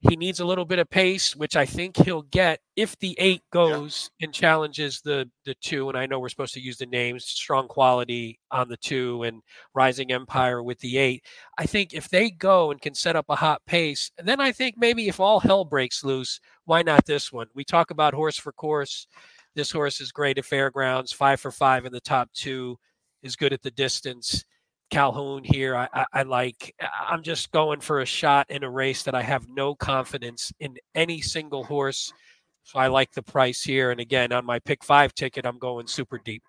He needs a little bit of pace, which I think he'll get if the eight goes and challenges the the two. And I know we're supposed to use the names strong quality on the two and rising empire with the eight. I think if they go and can set up a hot pace, and then I think maybe if all hell breaks loose, why not this one? We talk about horse for course. This horse is great at fairgrounds, five for five in the top two, is good at the distance. Calhoun here, I, I, I like. I'm just going for a shot in a race that I have no confidence in any single horse. So I like the price here. And again, on my pick five ticket, I'm going super deep.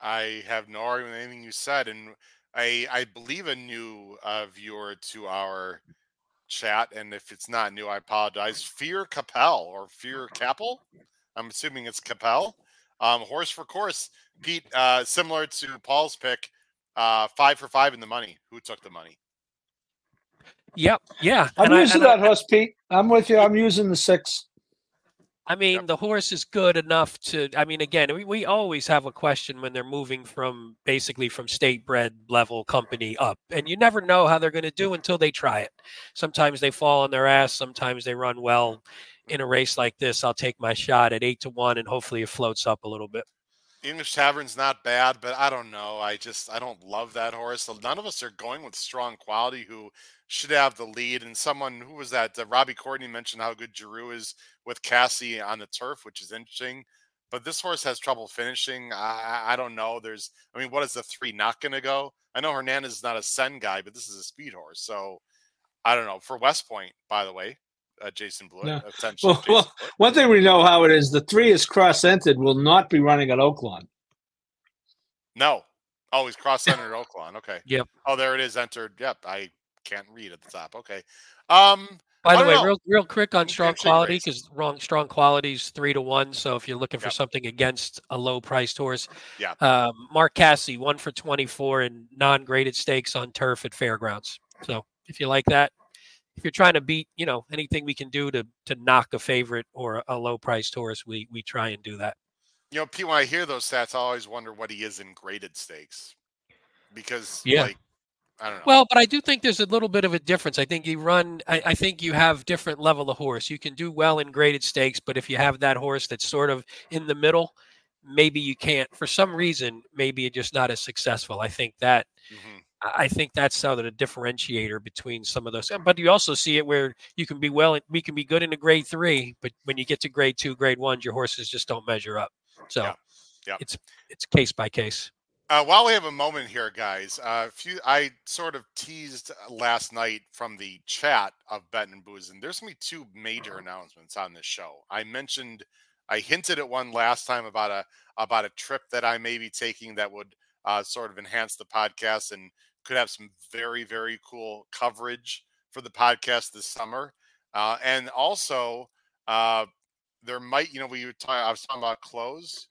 I have no argument with anything you said, and I I believe a new uh, viewer to our chat, and if it's not new, I apologize. Fear Capel or Fear Capel? I'm assuming it's Capel. Um, horse for course, Pete. Uh, similar to Paul's pick, uh, five for five in the money. Who took the money? Yep. Yeah. I'm and using I- that horse, Pete. I'm with you. I'm using the six. I mean, the horse is good enough to. I mean, again, we, we always have a question when they're moving from basically from state bred level company up, and you never know how they're going to do until they try it. Sometimes they fall on their ass. Sometimes they run well. In a race like this, I'll take my shot at eight to one, and hopefully it floats up a little bit. English Tavern's not bad, but I don't know. I just I don't love that horse. So None of us are going with strong quality who should have the lead. And someone who was that? Uh, Robbie Courtney mentioned how good Geroux is with Casse on the turf, which is interesting. But this horse has trouble finishing. I, I don't know. There's I mean, what is the three not going to go? I know Hernandez is not a Sen guy, but this is a speed horse. So I don't know. For West Point, by the way, uh, Jason Blewett. Yeah. Attention, Well, Jason well, Blewett. one thing we know how it is: the three is cross-entered. Will not be running at Oaklawn. No. Oh, he's cross-centered Oaklawn. Okay. Yep. Oh, there it is. Entered. Yep. I can't read at the top. Okay. Um. By the way, know. real real quick on strong quality because wrong strong quality's three to one. So if you're looking for Yep. something against a low priced horse, Yeah. um, Mark Casse one for twenty four in non graded stakes on turf at fairgrounds. So if you like that, if you're trying to beat, you know, anything we can do to to knock a favorite or a low priced horse, we we try and do that. You know, Pete, when I hear those stats, I always wonder what he is in graded stakes. Because, Yeah. like, I don't know. Well, but I do think there's a little bit of a difference. I think you run. I, I think you have different level of horse. You can do well in graded stakes, but if you have that horse that's sort of in the middle, maybe you can't. For some reason, maybe you're just not as successful. I think that Mhm. I think that's sort of a differentiator between some of those. But you also see it where you can be well, we can be good in a grade three, but when you get to grade two, grade ones, your horses just don't measure up. So Yeah. Yeah. it's it's case by case. Uh, while we have a moment here, guys, uh, few I sort of teased last night from the chat of Bet and Booze, and there's gonna be two major announcements on this show. I mentioned, I hinted at one last time about a about a trip that I may be taking that would uh, sort of enhance the podcast and could have some very very cool coverage for the podcast this summer, uh, and also uh, there might, you know, we were talking, I was talking about clothes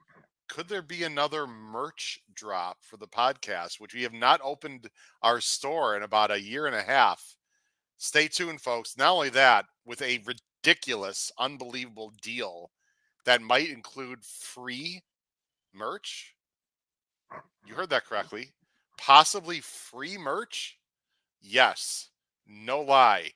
could there be another merch drop for the podcast, which we have not opened our store in about a year and a half? Stay tuned, folks. Not only that, with a ridiculous, unbelievable deal that might include free merch. You heard that correctly. Possibly free merch? Yes. No lie.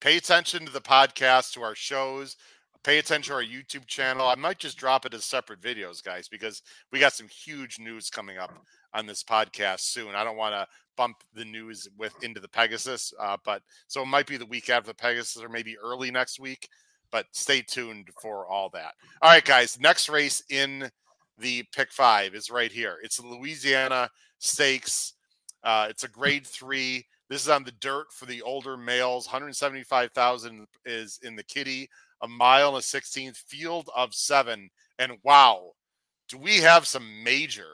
Pay attention to the podcast, to our shows, pay attention to our YouTube channel. I might just drop it as separate videos, guys, because we got some huge news coming up on this podcast soon. I don't want to bump the news with into the Pegasus, uh, but so it might be the week after the Pegasus or maybe early next week. But stay tuned for all that. All right, guys. Next race in the pick five is right here. It's Louisiana Stakes. Uh, it's a grade three. This is on the dirt for the older males. 175,000 is in the kitty a mile and a 16th field of seven. And wow, do we have some major,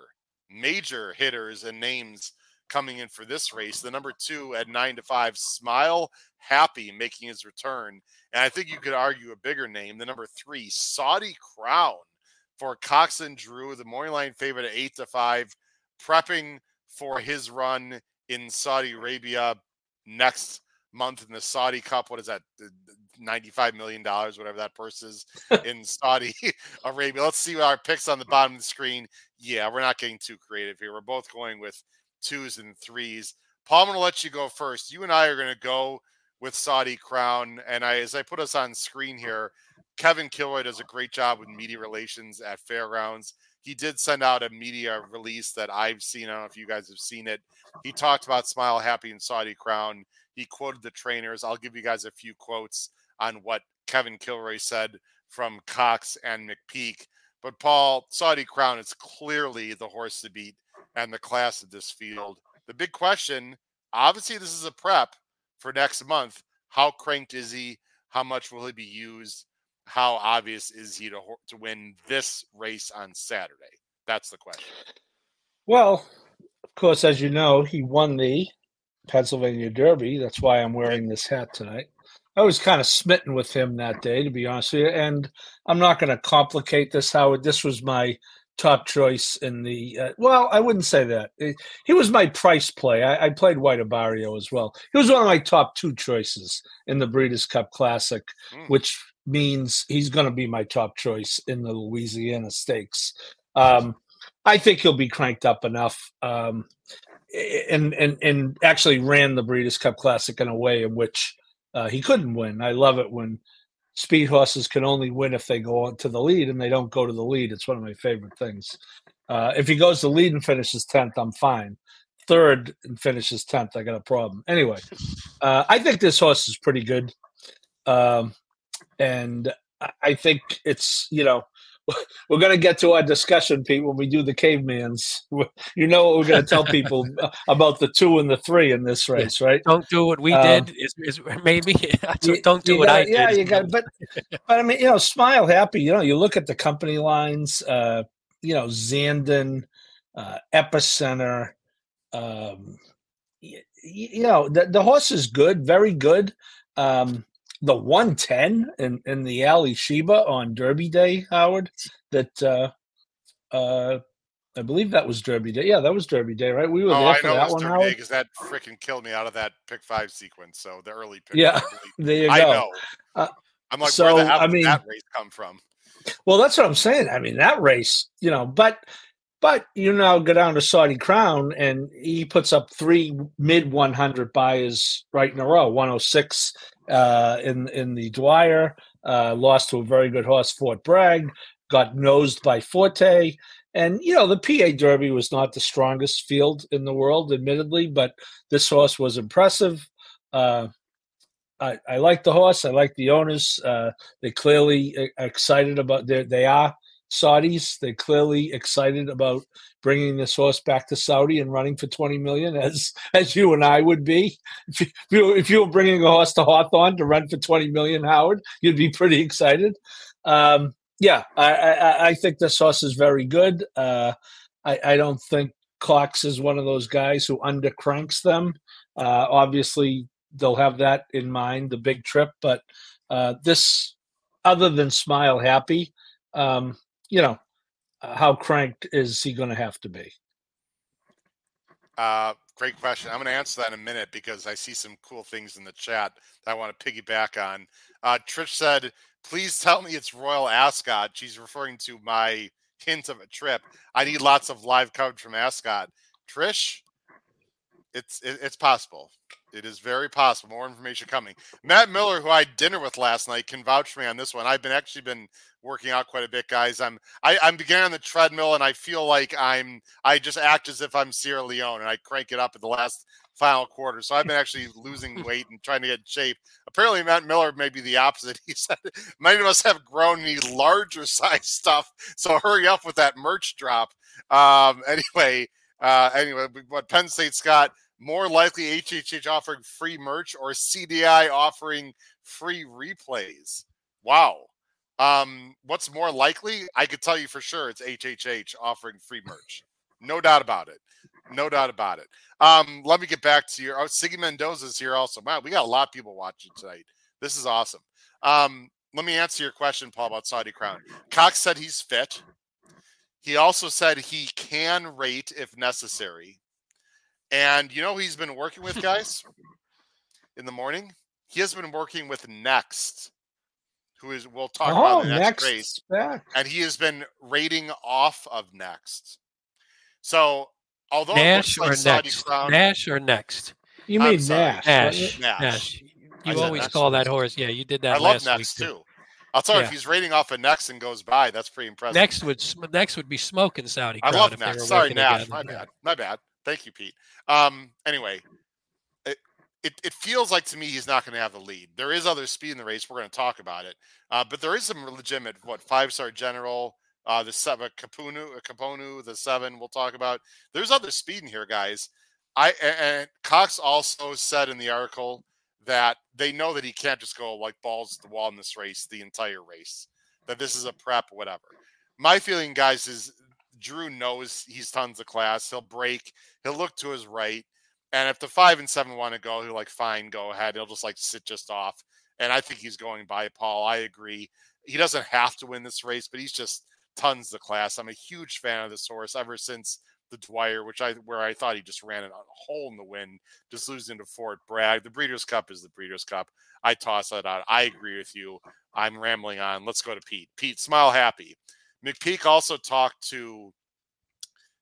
major hitters and names coming in for this race? The number two at nine to five, Smile Happy, making his return. And I think you could argue a bigger name, the number three, Saudi Crown for Cox and Geroux, the morning line favorite at eight to five, prepping for his run in Saudi Arabia next month in the Saudi Cup. What is that? $95 million, whatever that purse is in Saudi Arabia. Let's see our picks on the hmm. bottom of the screen. Yeah, we're not getting too creative here. We're both going with twos and threes. Paul, I'm going to let you go first. You and I are going to go with Saudi Crown. And I, as I put us on screen here, Kevin Kilroy does a great job with media relations at Fairgrounds. He did send out a media release that I've seen. I don't know if you guys have seen it. He talked about Smile Happy and Saudi Crown. He quoted the trainers. I'll give you guys a few quotes on what Kevin Kilroy said from Cox and McPeek. But Paul, Saudi Crown is clearly the horse to beat and the class of this field. The big question obviously, this is a prep for next month. How cranked is he? How much will he be used? How obvious is he to, to win this race on Saturday? That's the question. Well, of course, as you know, he won the Pennsylvania Derby. That's why I'm wearing this hat tonight. I was kind of smitten with him that day, to be honest with you. And I'm not going to complicate this, Howard. This was my top choice in the. Uh, well, I wouldn't say that. He was my price play. I, I played White Abarrio as well. He was one of my top two choices in the Breeders' Cup Classic, mm. which means he's going to be my top choice in the Louisiana Stakes. Um, I think he'll be cranked up enough. Um, and and and actually ran the Breeders' Cup Classic in a way in which uh, he couldn't win. I love it when speed horses can only win if they go to the lead and they don't go to the lead. It's one of my favorite things. Uh, if he goes to lead and finishes 10th, I'm fine. Third and finishes 10th, I got a problem. Anyway, uh, I think this horse is pretty good. Um, and I think it's, you know, we're going to get to our discussion, Pete, when we do the cavemans. You know what we're going to tell people about the two and the three in this race, right? Don't do what we um, did. Is, is maybe don't do what gotta, I yeah, did. Yeah, you got. But but I mean, you know, smile happy. You know, you look at the company lines. Uh, you know, Zandon, uh, Epicenter. Um, you, you know, the the horse is good, very good. Um, the 110 in, in the Alysheba on Derby Day, Howard, that uh, uh, I believe that was Derby Day. Yeah, that was Derby Day, right? We were oh, there for that one, Howard. Because that freaking killed me out of that pick five sequence. So the early pick. Yeah, there you go. I know. Uh, I'm like, so, where the I mean, that race come from? Well, that's what I'm saying. I mean, that race, you know, but but you now go down to Saudi Crown and he puts up three mid 100 Beyers right in a row 106 uh, in in the Dwyer, uh, lost to a very good horse, Fort Bragg, got nosed by Forte, And you know, the PA Derby was not the strongest field in the world, admittedly, but this horse was impressive. Uh, I, I like the horse. I like the owners. Uh, they clearly excited about. They they are Saudis. They're clearly excited about bringing this horse back to Saudi and running for 20 million, as as you and I would be. If you, if you were bringing a horse to Hawthorne to run for 20 million, Howard, you'd be pretty excited. Um, yeah, I, I, I, think this horse is very good. Uh, I, I don't think Cox is one of those guys who undercranks them. Uh, obviously, they'll have that in mind, the big trip. But uh, this, other than Smile Happy, um, you know, uh, how cranked is he going to have to be? Uh, great question. I'm going to answer that in a minute because I see some cool things in the chat that I want to piggyback on. Uh, Trish said, "Please tell me it's Royal Ascot." She's referring to my hint of a trip. I need lots of live coverage from Ascot. Trish, it's it, it's possible. It is very possible. More information coming. Matt Miller, who I had dinner with last night, can vouch for me on this one. I've been actually been working out quite a bit, guys. I'm I, I'm beginning on the treadmill, and I feel like I'm I just act as if I'm Sierra Leone, and I crank it up at the last final quarter. So I've been actually losing weight and trying to get in shape. Apparently, Matt Miller may be the opposite. He said many of us have grown need larger size stuff, so hurry up with that merch drop. Um, anyway, uh, anyway, what Penn State's got more likely HHH offering free merch or CDI offering free replays. Wow. Um, what's more likely? I could tell you for sure it's HHH offering free merch. No doubt about it. No doubt about it. Um, let me get back to your. Oh, Siggy Mendoza's here also. Wow, we got a lot of people watching tonight. This is awesome. Um, let me answer your question, Paul, about Saudi Crown. Cox said he's fit. He also said he can rate if necessary. And you know he's been working with guys in the morning? He has been working with Next, who is we'll talk oh, about the next, next race. Back. And he has been rating off of Next. So although Nash like or next, Crown, Nash or next. You mean Nash? Nash. Nash. Nash. You always call that horse. Yeah, you did that. I love Next too. too. I'll tell you, if he's rating off of Next and goes by, that's pretty impressive. Next would next would be smoking Saudi. I love Next. Sorry, Nash. My bad. My bad. Thank you, Pete. Um, anyway, it, it, it feels like to me he's not going to have the lead. There is other speed in the race. We're going to talk about it, uh, but there is some legitimate what five star general. Uh, the seven uh, the seven we'll talk about. There's other speed in here, guys. I and Cox also said in the article that they know that he can't just go like balls to the wall in this race the entire race. That this is a prep, whatever. My feeling, guys, is Geroux knows he's tons of class. He'll break. He'll look to his right. And if the five and seven want to go, he'll like, fine, go ahead. He'll just like sit just off. And I think he's going by Paul. I agree. He doesn't have to win this race, but he's just tons of class. I'm a huge fan of this horse ever since the Dwyer, which I where I thought he just ran a hole in the wind, just losing to Fort Bragg. The Breeders' Cup is the Breeders' Cup. I toss that out. I agree with you. I'm rambling on. Let's go to Pete. Pete, smile happy. McPeek also talked to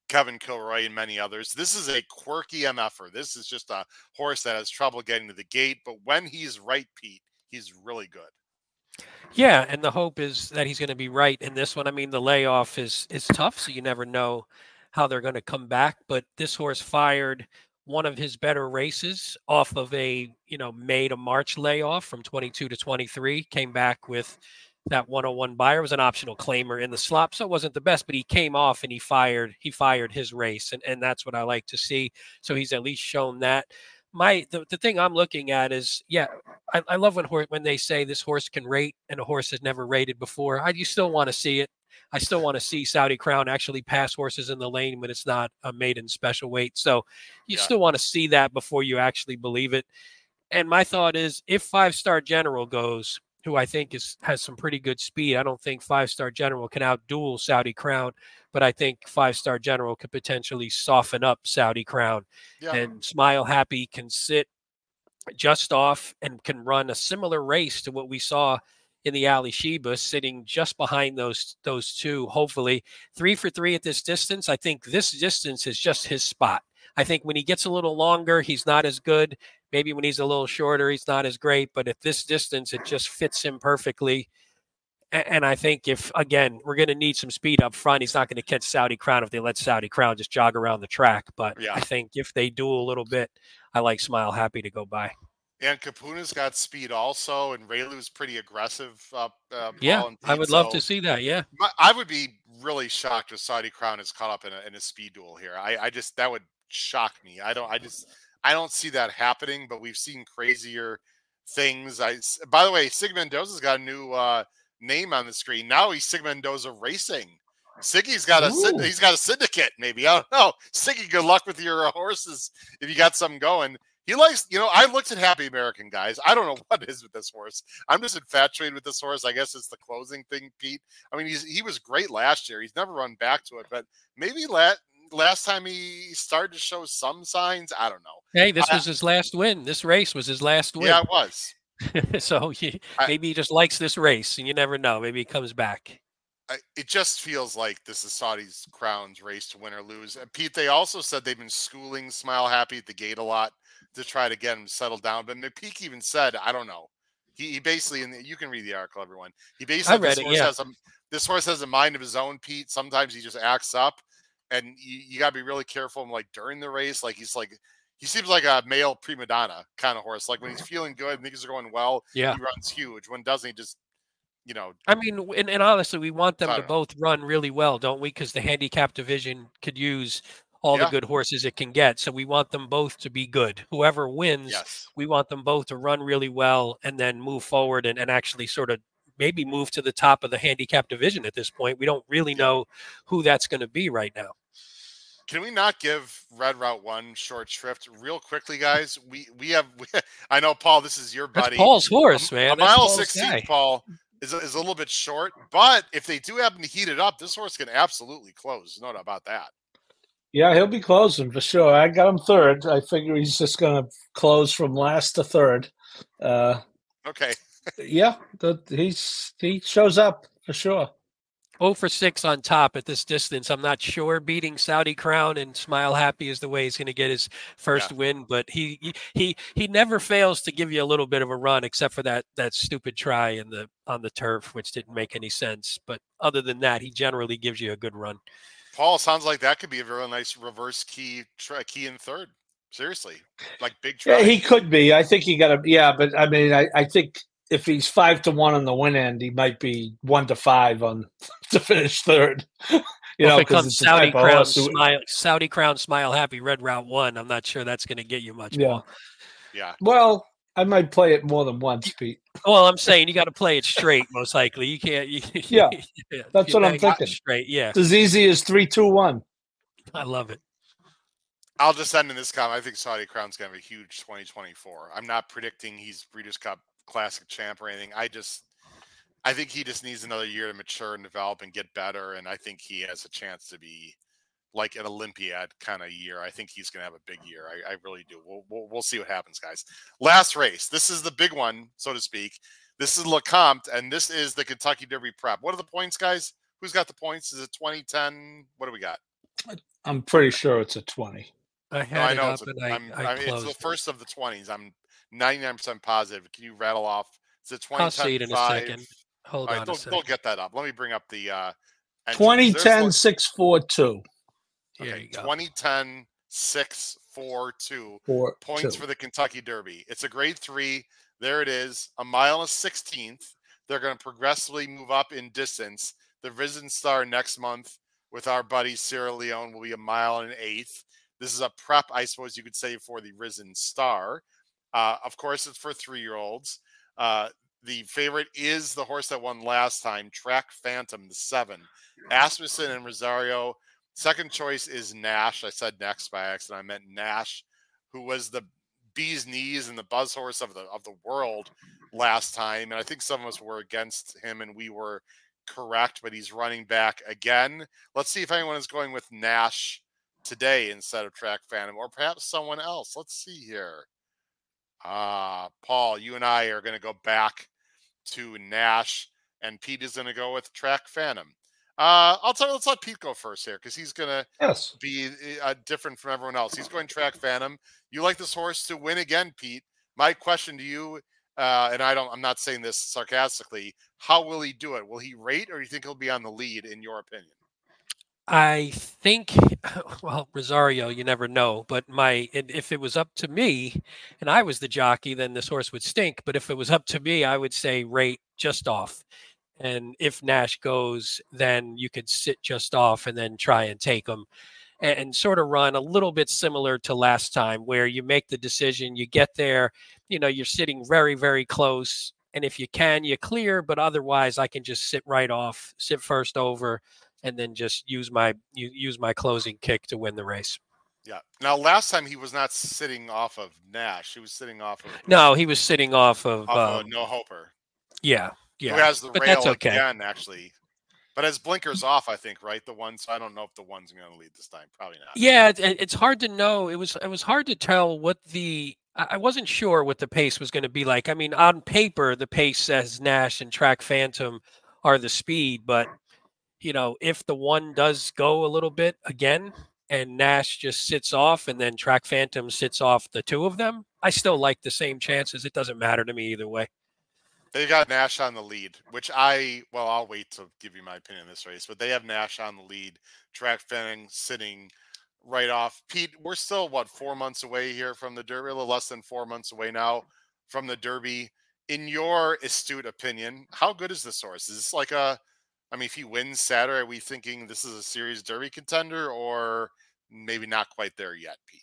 Kevin Kilroy and many others. This is a quirky MFer. This is just a horse that has trouble getting to the gate, but when he's right, Pete, he's really good. Yeah, and the hope is that he's going to be right in this one. I mean, the layoff is is tough, so you never know how they're going to come back. But this horse fired one of his better races off of a you know May to March layoff from 22 to 23. Came back with that 101 Beyer was an optional claimer in the slop, so it wasn't the best, but he came off and he fired he fired his race, and and that's what I like to see. So he's at least shown that. My the, the thing I'm looking at is yeah, I, I love when horse when they say this horse can rate and a horse has never rated before. I you still want to see it. I still want to see Saudi Crown actually pass horses in the lane when it's not a maiden special weight. So you yeah. still want to see that before you actually believe it. And my thought is if five star general goes, who I think is has some pretty good speed. I don't think five star general can outduel Saudi Crown, but I think five star general could potentially soften up Saudi Crown. Yeah. And Smile Happy can sit just off and can run a similar race to what we saw in the Alysheba, sitting just behind those those two. Hopefully, three for three at this distance. I think this distance is just his spot. I think when he gets a little longer, he's not as good. Maybe when he's a little shorter, he's not as great. But at this distance, it just fits him perfectly. And I think if again we're going to need some speed up front, he's not going to catch Saudi Crown if they let Saudi Crown just jog around the track. But Yeah. I think if they do a little bit, I like Smile Happy to go by. And Kapuna's got speed also, and Raylu's pretty aggressive. Uh, uh, Yeah, I would love so to see that. Yeah, I would be really shocked if Saudi Crown is caught up in a, in a speed duel here. I, I just that would shock me. I don't. I just I don't see that happening. But we've seen crazier things. I, by the way, Sig Mendoza's got a new uh, name on the screen now. He's Sig Mendoza Racing. Siggy's got a Ooh. he's got a syndicate. Maybe I don't know. Siggy, good luck with your uh, horses if you got something going. He likes, you know, I looked at Happy American guys. I don't know what is with this horse. I'm just infatuated with this horse. I guess it's the closing thing, Pete. I mean, he's he was great last year. He's never run back to it, but maybe last last time he started to show some signs. I don't know. hey, this I- was his last win. This race was his last win. Yeah, it was. so he, I- maybe he just likes this race, and you never know. Maybe he comes back. I, it just feels like this is Saudi's Crown's race to win or lose. And Pete, they also said they've been schooling Smile Happy at the gate a lot to try to get him settled down. But McPeek even said, I don't know. He, he basically, and you can read the article, everyone. He basically I read this it, horse yeah. has a this horse has a mind of his own, Pete. Sometimes he just acts up, and you, you got to be really careful. Like during the race, like he's like he seems like a male prima donna kind of horse. Like when he's feeling good, and things are going well, Yeah. he runs huge. When doesn't he just, you know, I mean, and, and honestly, we want them to know. both run really well, don't we? Because the handicap division could use all Yeah. the good horses it can get. So we want them both to be good. Whoever wins, yes, we want them both to run really well and then move forward and, and actually sort of maybe move to the top of the handicap division at this point. We don't really know who that's going to be right now. Can we not give Red Route One short shrift real quickly, guys? We we have. I know, Paul. This is your buddy. That's buddy. Paul's horse, man. A That's mile Paul's sixteen, guy. Paul, is a, is a little bit short. But if they do happen to heat it up, this horse can absolutely close. No doubt about that. Yeah, he'll be closing for sure. I got him third. I figure he's just going to close from last to third. Uh, Okay. yeah, the, he's he shows up for sure. 0 for 6 on top at this distance. I'm not sure beating Saudi Crown and Smile Happy is the way he's going to get his first win, but he, he he he never fails to give you a little bit of a run except for that that stupid try in the on the turf which didn't make any sense, but other than that he generally gives you a good run. Paul sounds like that could be a very nice reverse key try, key in third. Seriously, like big try. Yeah, he could be. I think he got a yeah, but I mean, I, I think if he's five to one on the win end, he might be one to five on to finish third. you Well, know, if it 'cause comes it's Saudi Crown Smile Saudi Crown Smile Happy Red Route 1, I'm not sure that's going to get you much Yeah. Paul. yeah. Well, I might play it more than once, Pete. Well, I'm saying you got to play it straight most likely. You can't you, Yeah, yeah, that's you what I'm thinking. Straight. Yeah. It's as easy as three, two, one. I love it. I'll just end in this comment. I think Saudi Crown's going to have a huge 2024. I'm not predicting he's Breeders' Cup Classic champ or anything. I just, I think he just needs another year to mature and develop and get better. And I think he has a chance to be like an Olympiad kind of year. I think he's going to have a big year. I, I really do. We'll, we'll, we'll see what happens, guys. Last race. This is the big one, so to speak. This is Lecomte, and this is the Kentucky Derby prep. What are the points, guys? Who's got the points? Is it 2010? What do we got? I'm pretty sure it's a twenty. I No, had I it know up it's, a, and I, I'm, I, I mean, it's the first of the 20s. I'm 99% positive. Can you rattle off? Is it I'll see it 2010 in a second. Hold All right, on a they'll, second. they'll get that up. Let me bring up the uh, 2010 Lo- 642. Here okay, you go. 2010 642 Four, points two. for the Kentucky Derby. It's a grade three. There it is, a mile and a 16th. They're going to progressively move up in distance. The Risen Star next month with our buddy Sierra Leone will be a mile and an eighth. This is a prep, I suppose you could say, for the Risen Star. Uh, of course, it's for three year olds. Uh, the favorite is the horse that won last time, Track Phantom, the seven. Asmussen and Rosario. Second choice is Nash. I said next by accident. I meant Nash, who was the bee's knees and the buzz horse of the of the world last time. And I think some of us were against him and we were correct, but he's running back again. Let's see if anyone is going with Nash today instead of Track Phantom, or perhaps someone else. Let's see here. Ah, Paul, you and I are going to go back to Nash, and Pete is going to go with Track Phantom. Uh, I'll tell. Let's let Pete go first here because he's going to Yes. be uh, different from everyone else. He's going Track Phantom. You like this horse to win again, Pete? My question to you uh, and I don't, I'm not saying this sarcastically. How will he do it? Will he rate, or do you think he'll be on the lead? In your opinion? I think, well, Rosario, you never know. But my, if it was up to me, and I was the jockey, then this horse would stink. But if it was up to me, I would say rate just off. And if Nash goes, then you could sit just off and then try and take him and, and sort of run a little bit similar to last time, where you make the decision, you get there, you know, you're sitting very, very close. And if you can, you clear, but otherwise, I can just sit right off, sit first over, and then just use my use my closing kick to win the race. Yeah. Now, last time he was not sitting off of Nash; he was sitting off of. No, he was sitting off of. Off um, no Hoper. Yeah, yeah. Who has the but rail that's okay. again? Actually, but as blinkers off, I think, right? The ones I don't know if the one's going to lead this time. Probably not. Yeah, it's hard to know. It was it was hard to tell what the I wasn't sure what the pace was going to be like. I mean, on paper, the pace says Nash and Track Phantom are the speed, but you know, if the one does go a little bit again and Nash just sits off and then Track Phantom sits off the two of them, I still like the same chances. It doesn't matter to me either way. They got Nash on the lead, which I well, I'll wait to give you my opinion in this race, but they have Nash on the lead. Track Phantom sitting right off. Pete, we're still what four months away here from the Derby, a little less than four months away now from the Derby. In your astute opinion, how good is this horse? Is this like a I mean, if he wins Saturday, are we thinking this is a series derby contender or maybe not quite there yet, Pete?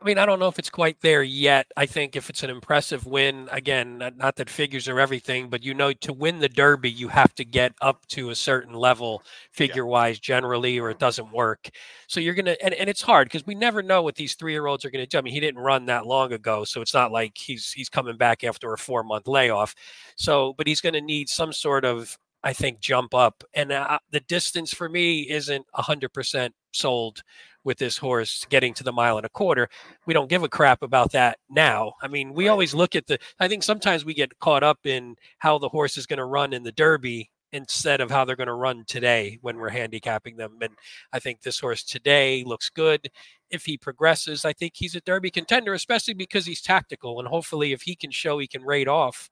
I mean, I don't know if it's quite there yet. I think if it's an impressive win, again, not, not, that figures are everything, but you know, to win the Derby, you have to get up to a certain level figure wise generally, or it doesn't work. So you're going to, and, and it's hard because we never know what these three year olds are going to do. I mean, he didn't run that long ago. So it's not like he's, he's coming back after a four month layoff. So, but he's going to need some sort of I think, jump up. And uh, the distance for me isn't 100% sold with this horse getting to the mile and a quarter. We don't give a crap about that now. I mean, we always look at the, I think sometimes we get caught up in how the horse is going to run in the Derby instead of how they're going to run today when we're handicapping them. And I think this horse today looks good. If he progresses, I think he's a Derby contender, especially because he's tactical. And hopefully, if he can show he can rate off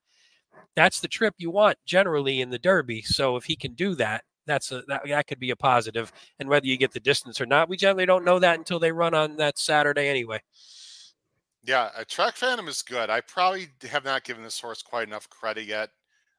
that's the trip you want generally in the Derby. So if he can do that, that's a that, that could be a positive. And whether you get the distance or not, we generally don't know that until they run on that Saturday anyway. Yeah, a track phantom is good. I probably have not given this horse quite enough credit yet.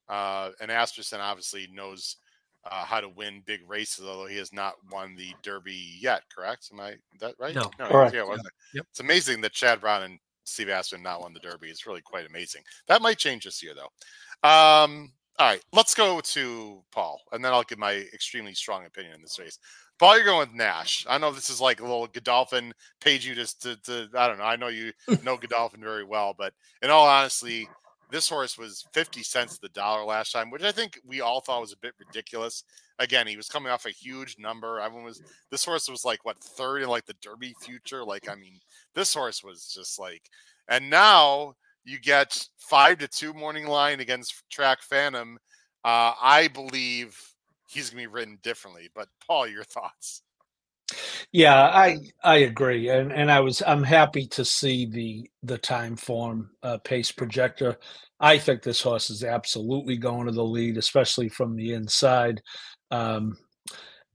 Uh, and Asmussen obviously knows uh, how to win big races, although he has not won the Derby yet. Correct? Am I that right? No, no Correct. Yeah, wasn't yeah. It? Yep. It's amazing that Chad Brown and Steve Asmussen not won the Derby. It's really quite amazing. That might change this year, though. Um, all right, let's go to Paul, and then I'll give my extremely strong opinion in this race. Paul, you're going with Nash. I know this is like a little Godolphin paid you just to, to, I don't know. I know you know Godolphin very well, but in all honesty, this horse was 50 cents the dollar last time, which I think we all thought was a bit ridiculous. Again, he was coming off a huge number. Everyone was this horse was like what third in like the Derby future. Like, I mean, this horse was just like, and now you get five to two morning line against Track Phantom. Uh, I believe he's gonna be written differently. But Paul, your thoughts? Yeah, I I agree, and and I was I'm happy to see the the Timeform uh, pace projector. I think this horse is absolutely going to the lead, especially from the inside. Um,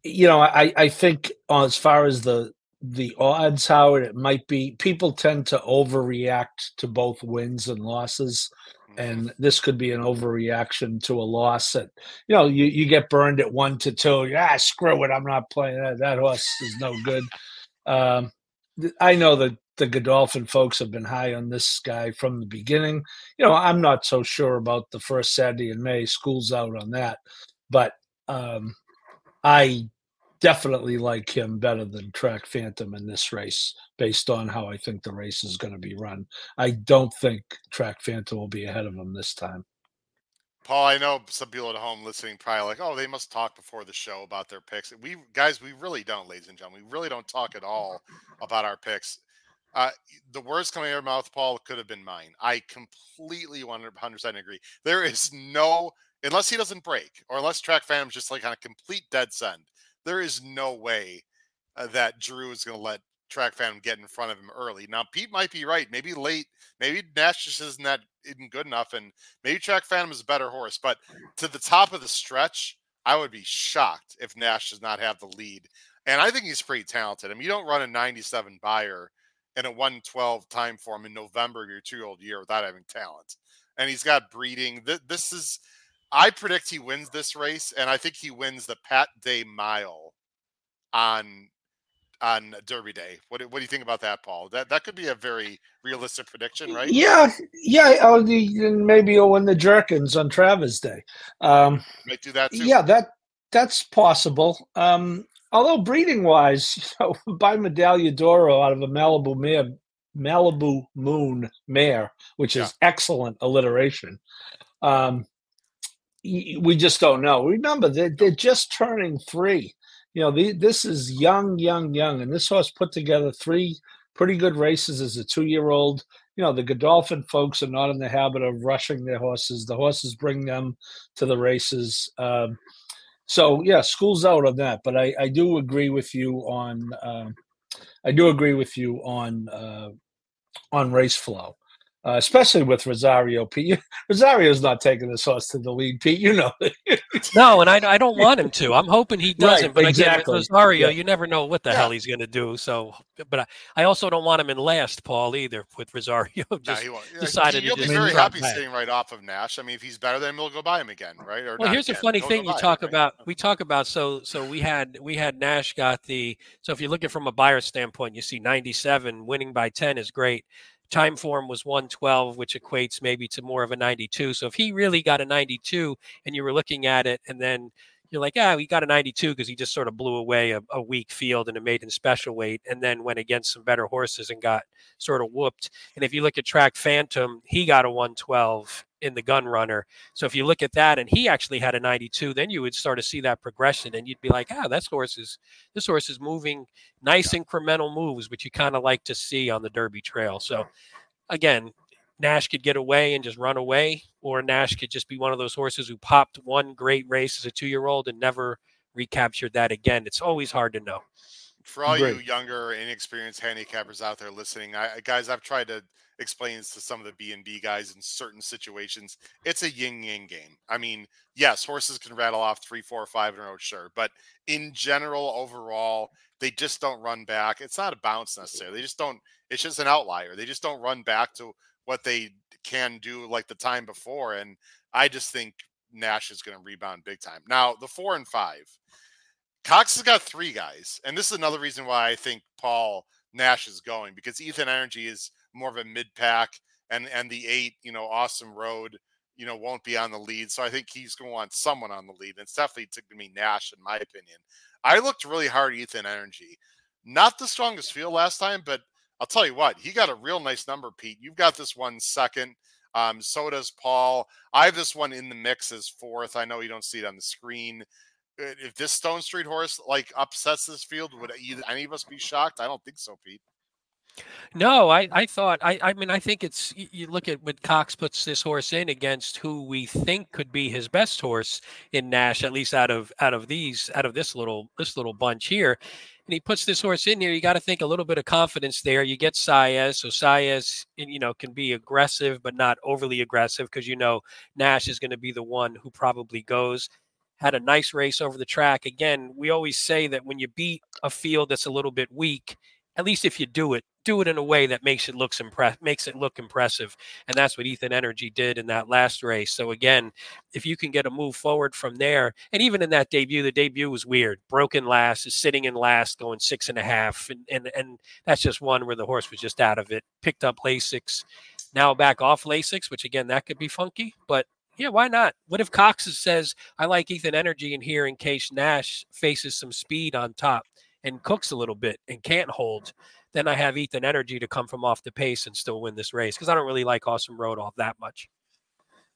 you know, I I think as far as the the odds, Howard, it might be people tend to overreact to both wins and losses. Mm-hmm. And this could be an overreaction to a loss that, you know, you, you get burned at one to two. Ah, screw it. I'm not playing that. That horse is no good. Um, I know that the Godolphin folks have been high on this guy from the beginning. You know, I'm not so sure about the first Saturday in May. School's out on that. But um, I definitely like him better than Track Phantom in this race, based on how I think the race is going to be run. I don't think Track Phantom will be ahead of him this time. Paul, I know some people at home listening probably like, oh, they must talk before the show about their picks. We guys, we really don't, ladies and gentlemen. We really don't talk at all about our picks. Uh, the words coming out of your mouth, Paul, could have been mine. I completely 100% agree. There is no, unless he doesn't break, or unless Track Phantom's just like on a complete dead send, there is no way uh, that Drew is going to let Track Phantom get in front of him early. Now Pete might be right. Maybe late. Maybe Nash just isn't that isn't good enough, and maybe Track Phantom is a better horse. But to the top of the stretch, I would be shocked if Nash does not have the lead. And I think he's pretty talented. I mean, you don't run a 97 Beyer in a 112 time form in November of your two year old year without having talent. And he's got breeding. This is, I predict he wins this race, and I think he wins the Pat Day Mile on on Derby Day. What, what do you think about that, Paul? That that could be a very realistic prediction, right? Yeah, yeah. Oh, maybe he'll win the Jerkens on Travers Day. Um, Might do that too. Yeah, that that's possible. Um, although breeding wise, you know, by Medaglia d'Oro out of a Malibu mare, Malibu Moon mare, which is excellent alliteration. Um, we just don't know. Remember, they're, they're just turning three you know, the, this is young, young, young, and this horse put together three pretty good races as a two-year-old. You know, the Godolphin folks are not in the habit of rushing their horses. The horses bring them to the races. Um, so yeah, school's out on that. But I, I do agree with you on um, I do agree with you on uh, on race flow uh, especially with Rosario. Pete, Rosario's not taking this horse to the lead. Pete, you know. no, and I, I don't want him to. I'm hoping he doesn't. Right, but exactly. again, with Rosario, yeah. you never know what the yeah. hell he's going to do. So, but I, I, also don't want him in last, Paul, either. With Rosario, just no, decided he'll to be very happy back. staying right off of Nash. I mean, if he's better, then we'll go buy him again, right? Or well, here's again. a funny thing you talk him, about. Right? We talk about so so we had we had Nash got the so if you look at from a Beyer standpoint, you see 97 winning by 10 is great Timeform was 112, which equates maybe to more of a 92. So if he really got a 92 and you were looking at it and then you're like, ah, he got a 92 because he just sort of blew away a, a, weak field and a maiden special weight, and then went against some better horses and got sort of whooped. And if you look at Track Phantom, he got a 112 in the gun runner. So if you look at that and he actually had a 92, then you would start to see that progression and you'd be like, ah, this horse is this horse is moving nice incremental moves, which you kind of like to see on the Derby trail. So again, Nash could get away and just run away, or Nash could just be one of those horses who popped one great race as a two year old and never recaptured that again. It's always hard to know. For all great. you younger, inexperienced handicappers out there listening, I, guys, I've tried to explain this to some of the B and B guys in certain situations. It's a yin yang game. I mean, yes, horses can rattle off three, four, five in a row, sure, but in general, overall, they just don't run back. It's not a bounce necessarily. They just don't. It's just an outlier. They just don't run back to what they can do like the time before. And I just think Nash is going to rebound big time. Now, the four and five, Cox has got three guys. And this is another reason why I think Paul Nash is going because Ethan Energy is more of a mid pack and, and the eight, you know, awesome road, you know, won't be on the lead. So I think he's going to want someone on the lead. And it's definitely took me Nash, in my opinion. I looked really hard Ethan Energy. Not the strongest field last time, but I'll tell you what, he got a real nice number, Pete. You've got this one second. Um, so does Paul. I have this one in the mix as fourth. I know you don't see it on the screen. If this Stone Street horse like upsets this field, would either, any of us be shocked? I don't think so, Pete. No, I, I thought I, I mean I think it's you look at what Cox puts this horse in against who we think could be his best horse in Nash, at least out of out of these out of this little this little bunch here and he puts this horse in here, you got to think a little bit of confidence there. You get Saez, so Saez, you know, can be aggressive but not overly aggressive because you know Nash is going to be the one who probably goes. Had a nice race over the track. Again, we always say that when you beat a field that's a little bit weak, at least if you do it, do it in a way that makes it looks impress makes it look impressive. And that's what Ethan Energy did in that last race. So again, if you can get a move forward from there, and even in that debut, the debut was weird. Broken last is sitting in last, going six and a half, and and and that's just one where the horse was just out of it. Picked up Lasix, now back off Lasix, which again that could be funky, but yeah, why not? What if Cox says, I like Ethan Energy in here in case Nash faces some speed on top? And cooks a little bit and can't hold, then I have Ethan Energy to come from off the pace and still win this race because I don't really like Awesome Road off that much.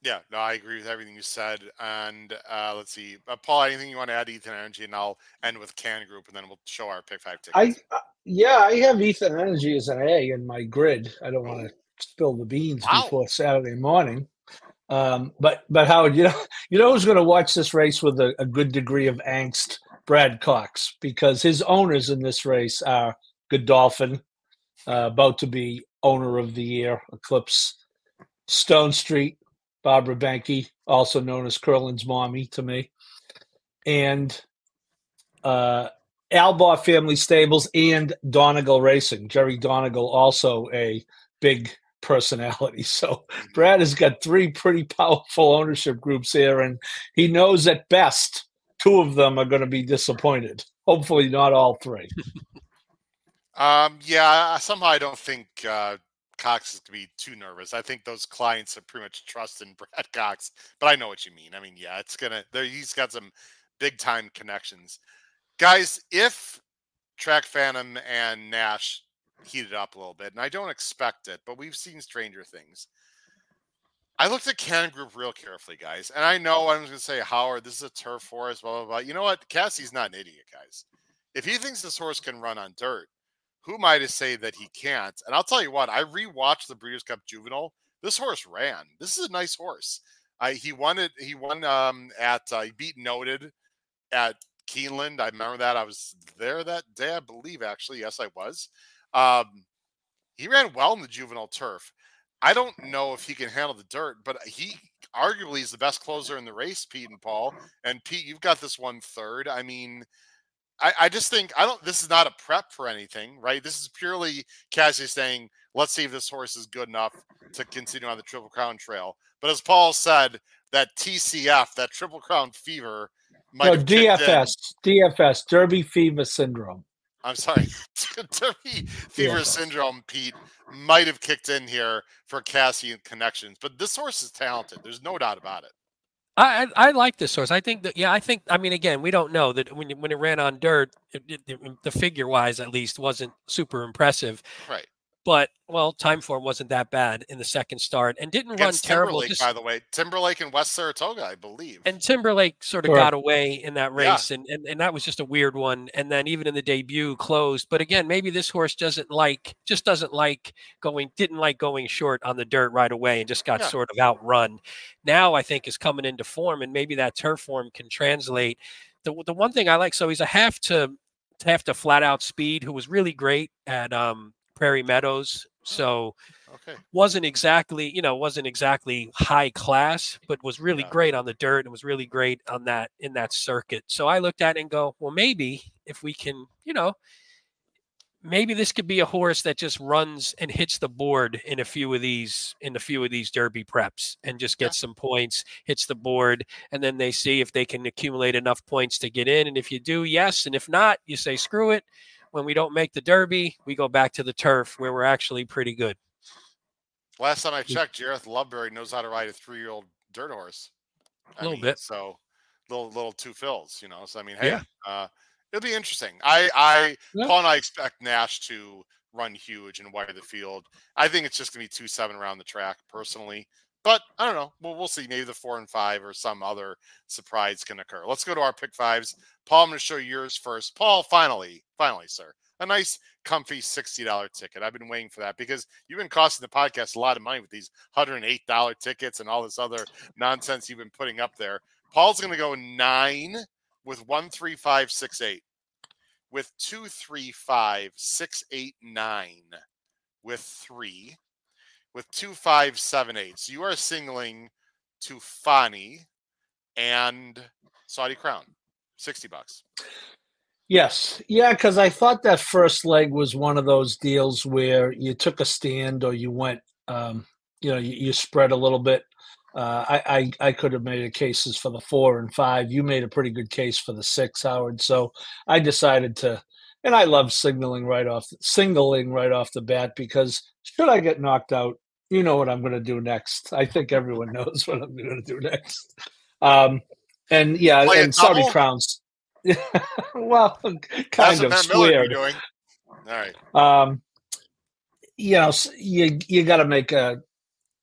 Yeah, no, I agree with everything you said. And uh, let's see, uh, Paul, anything you want to add, Ethan Energy, and I'll end with Can Group, and then we'll show our pick five tickets. I uh, yeah, I have Ethan Energy as an A in my grid. I don't want to spill the beans wow. before Saturday morning. Um, but but Howard, you know, you know who's going to watch this race with a, a good degree of angst Brad Cox because his owners in this race are Godolphin, uh, about to be owner of the year, Eclipse. Stone Street, Barbara Banke, also known as Curlin's mommy to me. And uh, Albaugh Family Stables and Donegal Racing. Jerry Donegal, also a big personality. So Brad has got three pretty powerful ownership groups here, and he knows at best two of them are going to be disappointed. Hopefully, not all three. Um, yeah, somehow I don't think uh, Cox is going to be too nervous. I think those clients have pretty much trust in Brad Cox, but I know what you mean. I mean, yeah, it's gonna. He's got some big time connections, guys. If Track Phantom and Nash heated up a little bit, and I don't expect it, but we've seen stranger things. I looked at Cannon Group real carefully, guys, and I know I'm going to say Howard, this is a turf forest, blah blah blah. You know what? Casse's not an idiot, guys. If he thinks this horse can run on dirt, who am I to say that he can't? And I'll tell you what, I rewatched the Breeders' Cup Juvenile. This horse ran. This is a nice horse. I, he won it. He won um, at uh, he beat Noted at Keeneland. I remember that. I was there that day, I believe. Actually, yes, I was. Um, he ran well in the juvenile turf. I don't know if he can handle the dirt, but uh, he arguably is the best closer in the race, Pete and Paul. And Pete, you've got this one third. I mean, I, I just think I don't. This is not a prep for anything, right? This is purely Casse saying, "Let's see if this horse is good enough to continue on the Triple Crown trail." But as Paul said, that TCF, that Triple Crown fever, might no, DFS, DFS, Derby Fever Syndrome. I'm sorry, Fever Syndrome, Pete, might have kicked in here for Casse and connections. But this horse is talented. There's no doubt about it. I, I like this horse. I think that yeah. I think I mean again, we don't know that when when it ran on dirt, it, it, the figure wise at least wasn't super impressive. Right but well, Timeform wasn't that bad in the second start and didn't Against run terrible. Just, by the way, Timberlake and West Saratoga, I believe. And Timberlake sort of got away in that race, yeah. and, and and that was just a weird one. And then even in the debut, closed. But again, maybe this horse doesn't like, just doesn't like going, didn't like going short on the dirt right away, and just got yeah. sort of outrun. Now I think is coming into form, and maybe that turf form can translate. The the one thing I like, so he's a half to half to flat out speed, who was really great at um Prairie Meadows. Oh, so okay. wasn't exactly, you know, wasn't exactly high class, but was really yeah. great on the dirt and was really great on that in that circuit. So I looked at it and go, well, maybe if we can, you know, maybe this could be a horse that just runs and hits the board in a few of these in a few of these derby preps and just gets yeah. some points hits the board and then they see if they can accumulate enough points to get in and if you do yes and if not you say screw it when we don't make the Derby, we go back to the turf where we're actually pretty good. Last time I checked, Jareth Loveberry knows how to ride a three-year-old dirt horse. A little mean, bit. So little little two fills, you know. So I mean, hey, yeah. uh, it'll be interesting. I I yeah. Paul and I expect Nash to run huge and wire the field. I think it's just gonna be two seven around the track personally. But I don't know. We'll, we'll see. Maybe the four and five or some other surprise can occur. Let's go to our pick fives. Paul, I'm going to show yours first. Paul, finally, finally, sir, a nice, comfy $60 ticket. I've been waiting for that because you've been costing the podcast a lot of money with these $108 tickets and all this other nonsense you've been putting up there. Paul's going to go nine with 13568, with 235689, with three with 2578. So you are singling to Fani and Saudi Crown. 60 bucks. Yes. Yeah, because I thought that first leg was one of those deals where you took a stand or you went, um, you know, you, you, spread a little bit. Uh, I, I, I could have made a cases for the four and five. You made a pretty good case for the six, Howard. So I decided to, and I love signaling right off, singling right off the bat because should I get knocked out, you know what I'm going to do next. I think everyone knows what I'm going to do next. Um, and yeah, Play and Saudi crowns. well, kind of squared. All right. Um, you know, you you got to make a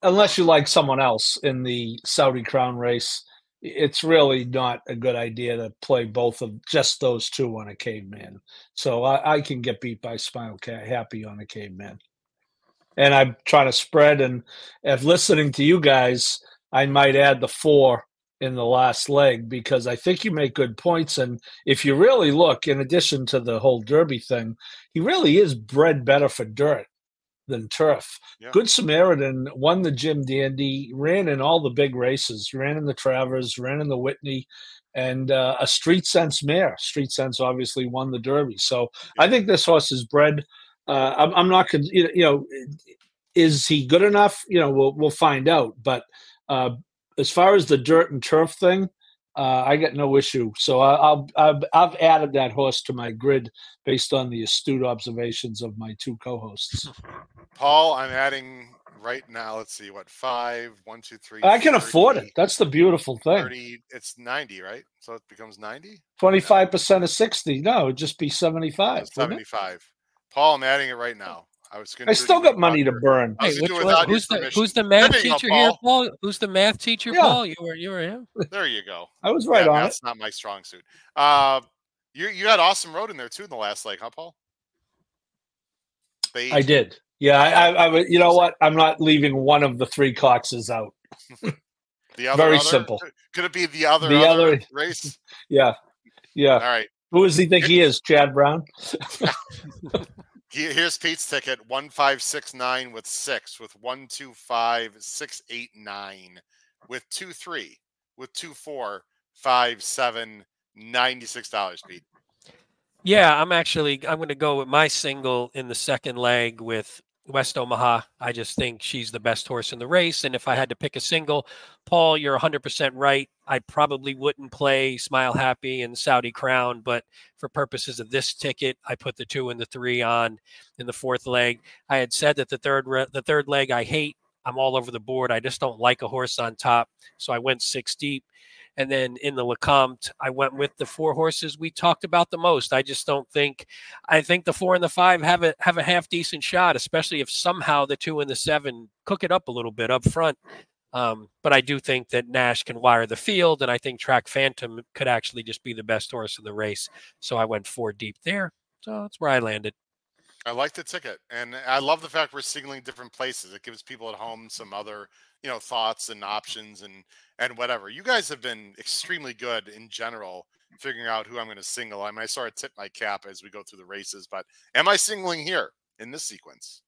unless you like someone else in the Saudi crown race. It's really not a good idea to play both of just those two on a caveman. So I, I can get beat by Smile Cat Happy on a caveman and I'm trying to spread. And if listening to you guys, I might add the four in the last leg because I think you make good points. And if you really look, in addition to the whole Derby thing, he really is bred better for dirt than turf. Yeah. Good Samaritan won the Jim Dandy, ran in all the big races, ran in the Travers, ran in the Whitney, and uh, a Street Sense mare. Street Sense obviously won the Derby. So I think this horse is bred. Uh, I'm, I'm not going to, you know, is he good enough? You know, we'll, we'll find out. But uh, as far as the dirt and turf thing, uh, I got no issue. So I, I'll, I've, I've added that horse to my grid based on the astute observations of my two co-hosts. Paul, I'm adding right now. Let's see, what five, one, two, three. I can afford it. That's the beautiful thing. 30, it's 90, right? So it becomes 90? Twenty-five percent of sixty. No, it'd just be seventy-five. It's wouldn't it? 75. Paul, I'm adding it right now. I was going I still got money to burn. Hey, which do it one- who's the permission. who's the math There you go, teacher here, Paul. Paul? Who's the math teacher, Yeah. Paul? You were you were him. There you go. I was right yeah, on it. that's not my strong suit. Uh, you you had awesome road in there too in the last leg, huh, Paul? They I did. Yeah, I, I, I you know what? I'm not leaving one of the three Coxes out. the other very other? simple. Could it be the other The other, other- race? Yeah, yeah. All right. Who does he think he is? Chad Brown? He- Here's Pete's ticket: one five six nine with six, with one two five six eight nine, with two three, with two four five seven ninety six dollars. Pete. Yeah, I'm actually I'm going to go with my single in the second leg with West Omaha. I just think she's the best horse in the race, and if I had to pick a single, Paul, you're 100% right. I probably wouldn't play Smile Happy and Saudi Crown, but for purposes of this ticket, I put the two and the three on in the fourth leg. I had said that the third re- the third leg I hate. I'm all over the board. I just don't like a horse on top, so I went six deep. And then in the Lecomte, I went with the four horses we talked about the most. I just don't think I think the four and the five have a have a half decent shot, especially if somehow the two and the seven cook it up a little bit up front. Um, but I do think that Nash can wire the field, and I think Track Phantom could actually just be the best horse in the race. So I went four deep there. So that's where I landed. I like the ticket, and I love the fact we're signaling different places. It gives people at home some other, you know, thoughts and options and and whatever. You guys have been extremely good in general figuring out who I'm going to single. I mean, I sort of tip my cap as we go through the races, but am I singling here in this sequence?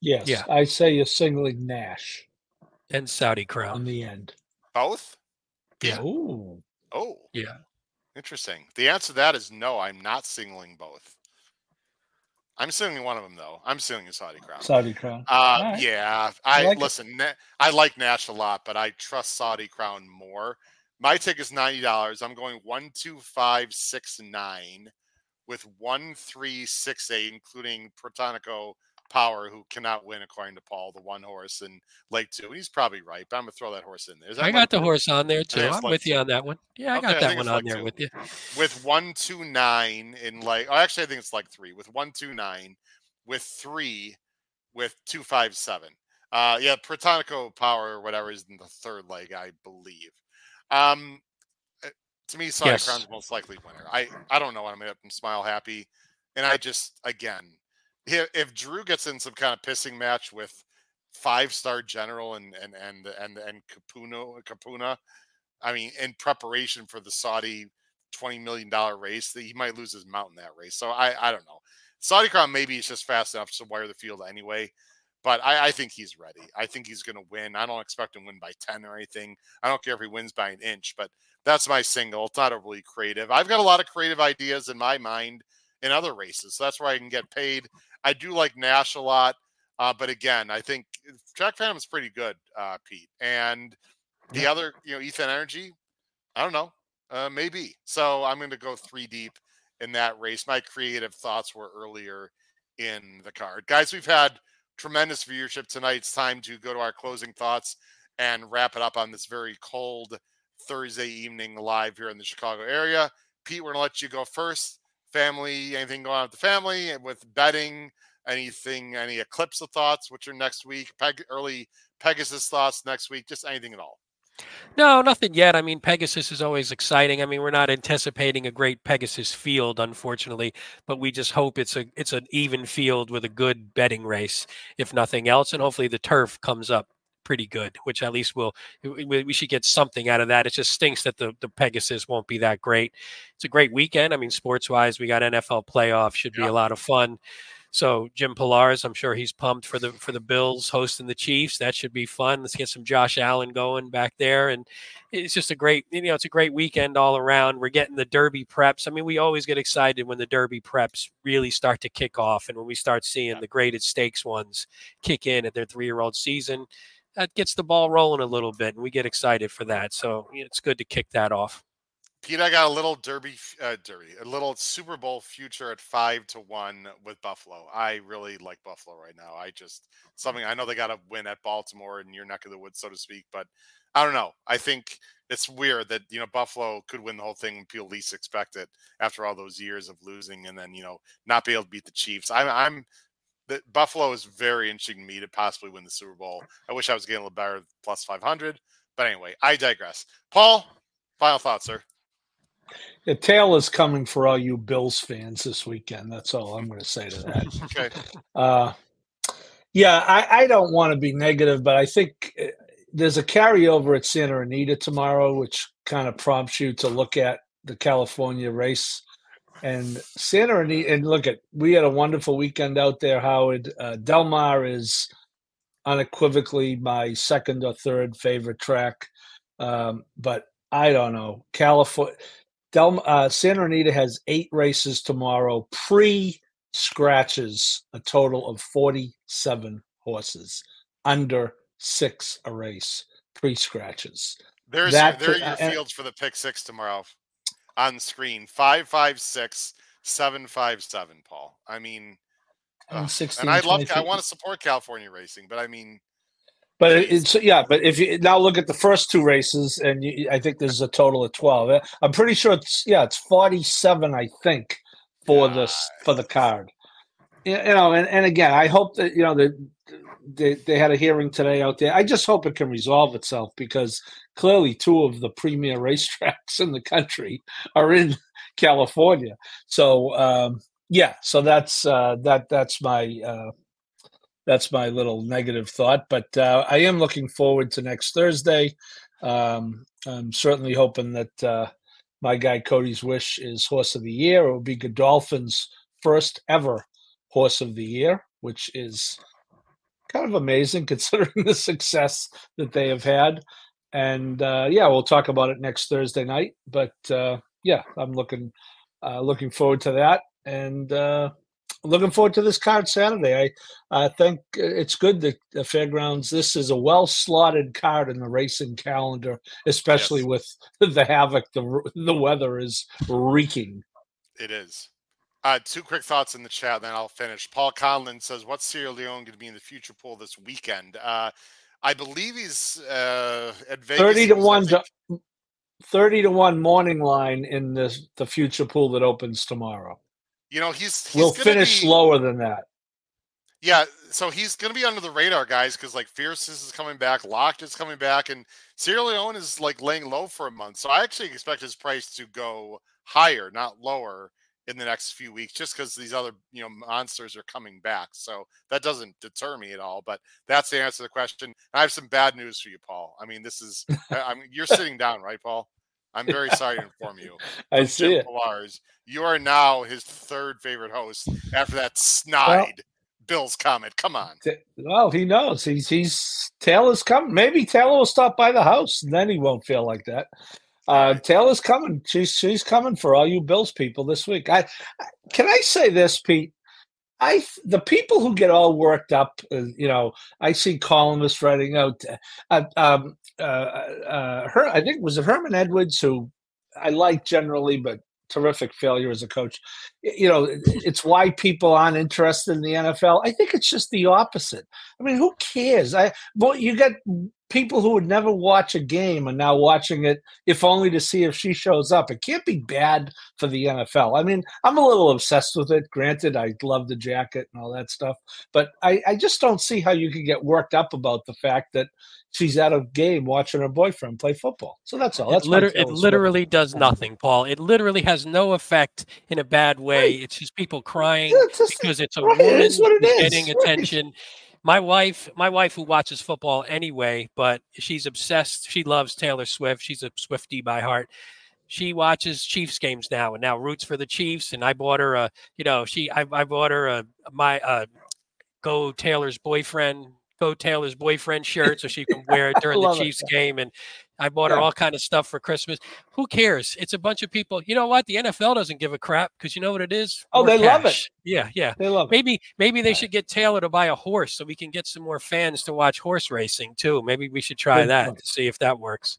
Yes. Yeah. I say you're singling Nash And Saudi Crown in the end. Both? Yeah. Ooh. Oh, Yeah. interesting. The answer to that is no. I'm not singling both. I'm singling one of them though. I'm singling Saudi Crown. Saudi Crown. Uh, right. yeah, I I, like listen. I like Nash a lot, but I trust Saudi Crown more. My ticket is ninety dollars. I'm going one two five six nine with one three six eight, including Protonico Power, who cannot win according to Paul, the one horse in Lake Two. He's probably right, but I'm gonna throw that horse in there. Is that I got the Two? horse on there too. I'm with you on that one. Yeah, I Okay, I got that think one on like there two. with you. with one two nine in like oh, actually I think it's like three with one two nine with three with two five seven. Uh yeah, Protonico Power or whatever is in the third leg, I believe. Um uh, to me, Saudi Yes. Crown's most likely winner. I I don't know what I'm gonna Smile Happy. And I just again if, if Drew gets in some kind of pissing match with five star general and and and and and Capuna Capuna, I mean, in preparation for the Saudi twenty million dollar race, that he might lose his mount in that race. So I I don't know. Saudi Crown maybe is just fast enough to wire the field anyway. But I, I think he's ready. I think he's going to win. I don't expect him to win by 10 or anything. I don't care if he wins by an inch, but that's my single. It's not overly creative. I've got a lot of creative ideas in my mind in other races. So that's where I can get paid. I do like Nash a lot. Uh, but again, I think Track Phantom is pretty good, uh, Pete. And the other, you know, Ethan Energy, I don't know, uh, maybe. So I'm going to go three deep in that race. My creative thoughts were earlier in the card. Guys, we've had tremendous viewership tonight. It's time to go to our closing thoughts and wrap it up on this very cold Thursday evening live here in the Chicago area. Pete, we're going to let you go first. Family, anything going on with the family and with betting? Anything, any eclipse of thoughts, which are next week? Peg, early Pegasus thoughts next week? Just anything at all. No, nothing yet. I mean, Pegasus is always exciting. I mean, we're not anticipating a great Pegasus field, unfortunately, but we just hope it's a it's an even field with a good betting race, if nothing else, and hopefully the turf comes up pretty good, which at least we'll we, we should get something out of that. It just stinks that the the Pegasus won't be that great. It's a great weekend. I mean, sports wise, we got NFL playoff, should be a lot of fun. So Jim Pilar's, I'm sure he's pumped for the for the Bills hosting the Chiefs. That should be fun. Let's get some Josh Allen going back there, and it's just a great you know it's a great weekend all around. We're getting the Derby preps. I mean, we always get excited when the Derby preps really start to kick off, and when we start seeing the graded stakes ones kick in at their three year old season. That gets the ball rolling a little bit, and we get excited for that. So it's good to kick that off. Pete, I got a little derby, uh, derby, a little Super Bowl future at five to one with Buffalo. I really like Buffalo right now. I just something I know they got to win at Baltimore and your neck of the woods, so to speak. But I don't know. I think it's weird that you know Buffalo could win the whole thing when people least expect it after all those years of losing, and then you know not be able to beat the Chiefs. I'm, I'm that Buffalo is very interesting to me to possibly win the Super Bowl. I wish I was getting a little better plus five hundred, but anyway, I digress. Paul, final thoughts, sir. The tail is coming for all you Bills fans this weekend. That's all I'm going to say to that. okay. Uh, yeah, I, I don't want to be negative, but I think uh, there's a carryover at Santa Anita tomorrow, which kind of prompts you to look at the California race. And Santa Anita, and look at, we had a wonderful weekend out there, Howard. Uh, Del Mar is unequivocally my second or third favorite track. Um, but I don't know. California, Del, uh, Santa Anita has eight races tomorrow, pre scratches, a total of 47 horses, under six a race, pre scratches. There's that, there are your uh, fields for the pick six tomorrow on screen five, five, six, seven, five, seven, Paul. I mean, and, and I love, I want to support California racing, but I mean, but it's yeah. But if you now look at the first two races, and you, I think there's a total of twelve. Uh, I'm pretty sure it's yeah, it's forty-seven. I think for this for the card. You know, and, and again, I hope that you know that they, they had a hearing today out there. I just hope it can resolve itself because clearly two of the premier racetracks in the country are in California. So um, yeah, so that's uh, that that's my uh, that's my little negative thought. But uh, I am looking forward to next Thursday. Um, I'm certainly hoping that uh, my guy Cody's Wish is Horse of the Year. It will be Godolphin's first ever Horse of the Year, which is kind of amazing considering the success that they have had. And uh, yeah, we'll talk about it next Thursday night. But uh, yeah, I'm looking uh, looking forward to that. And uh, looking forward to this card Saturday. I, I think it's good that the fairgrounds. This is a well slotted card in the racing calendar, especially yes. with the havoc the the weather is wreaking. It is. Uh, two quick thoughts in the chat, then I'll finish. Paul Conlon says, "What's Sierra Leone going to be in the future pool this weekend?" Uh, I believe he's uh, at Vegas. Thirty to one. Thirty to one morning line in the the future pool that opens tomorrow. You know, he's, he's we'll finish be, lower than that. Yeah, so he's going to be under the radar, guys, because like Fierceness is coming back, Locked is coming back, and Sierra Leone is like laying low for a month. So I actually expect his price to go higher, not lower, in the next few weeks, just because these other you know monsters are coming back. So that doesn't deter me at all. But that's the answer to the question. I have some bad news for you, Paul. I mean, this is I mean, you're sitting down, right, Paul? I'm very sorry to inform you. I see Jim it. Pilar's, you are now his third favorite host after that snide well, Bills comment. Come on. Well, he knows he's he's Taylor's coming. Maybe Taylor will stop by the house, and then he won't feel like that. Uh, Taylor's coming. She's she's coming for all you Bills people this week. I, I can I say this, Pete. I the people who get all worked up, uh, you know, I see columnists writing out. Uh, um, uh, uh, her, I think was it Herman Edwards who I like generally, but terrific failure as a coach. You know, it's why people aren't interested in the NFL. I think it's just the opposite. I mean, who cares? I well, you get people who would never watch a game are now watching it, if only to see if she shows up. It can't be bad for the NFL. I mean, I'm a little obsessed with it. Granted, I love the jacket and all that stuff, but I, I just don't see how you can get worked up about the fact that she's at a game watching her boyfriend play football. So that's all. That's it, liter- it literally does nothing, Paul. It literally has no effect in a bad way. Right. It's just people crying it's just, because it's a right, woman it getting attention. My wife, my wife who watches football anyway, but she's obsessed. She loves Taylor Swift. She's a Swifty by heart. She watches Chiefs games now and now roots for the Chiefs. And I bought her a, you know, she I, I bought her a my uh, go Taylor's boyfriend go Taylor's boyfriend shirt so she can wear it during the Chiefs it. game. And I bought yeah. her all kind of stuff for Christmas. Who cares? It's a bunch of people. You know what? The NFL doesn't give a crap because you know what it is. Oh, more they cash. love it. Yeah, yeah. They love maybe, it. Maybe they should get Taylor to buy a horse so we can get some more fans to watch horse racing too. Maybe we should try Good that point. to see if that works.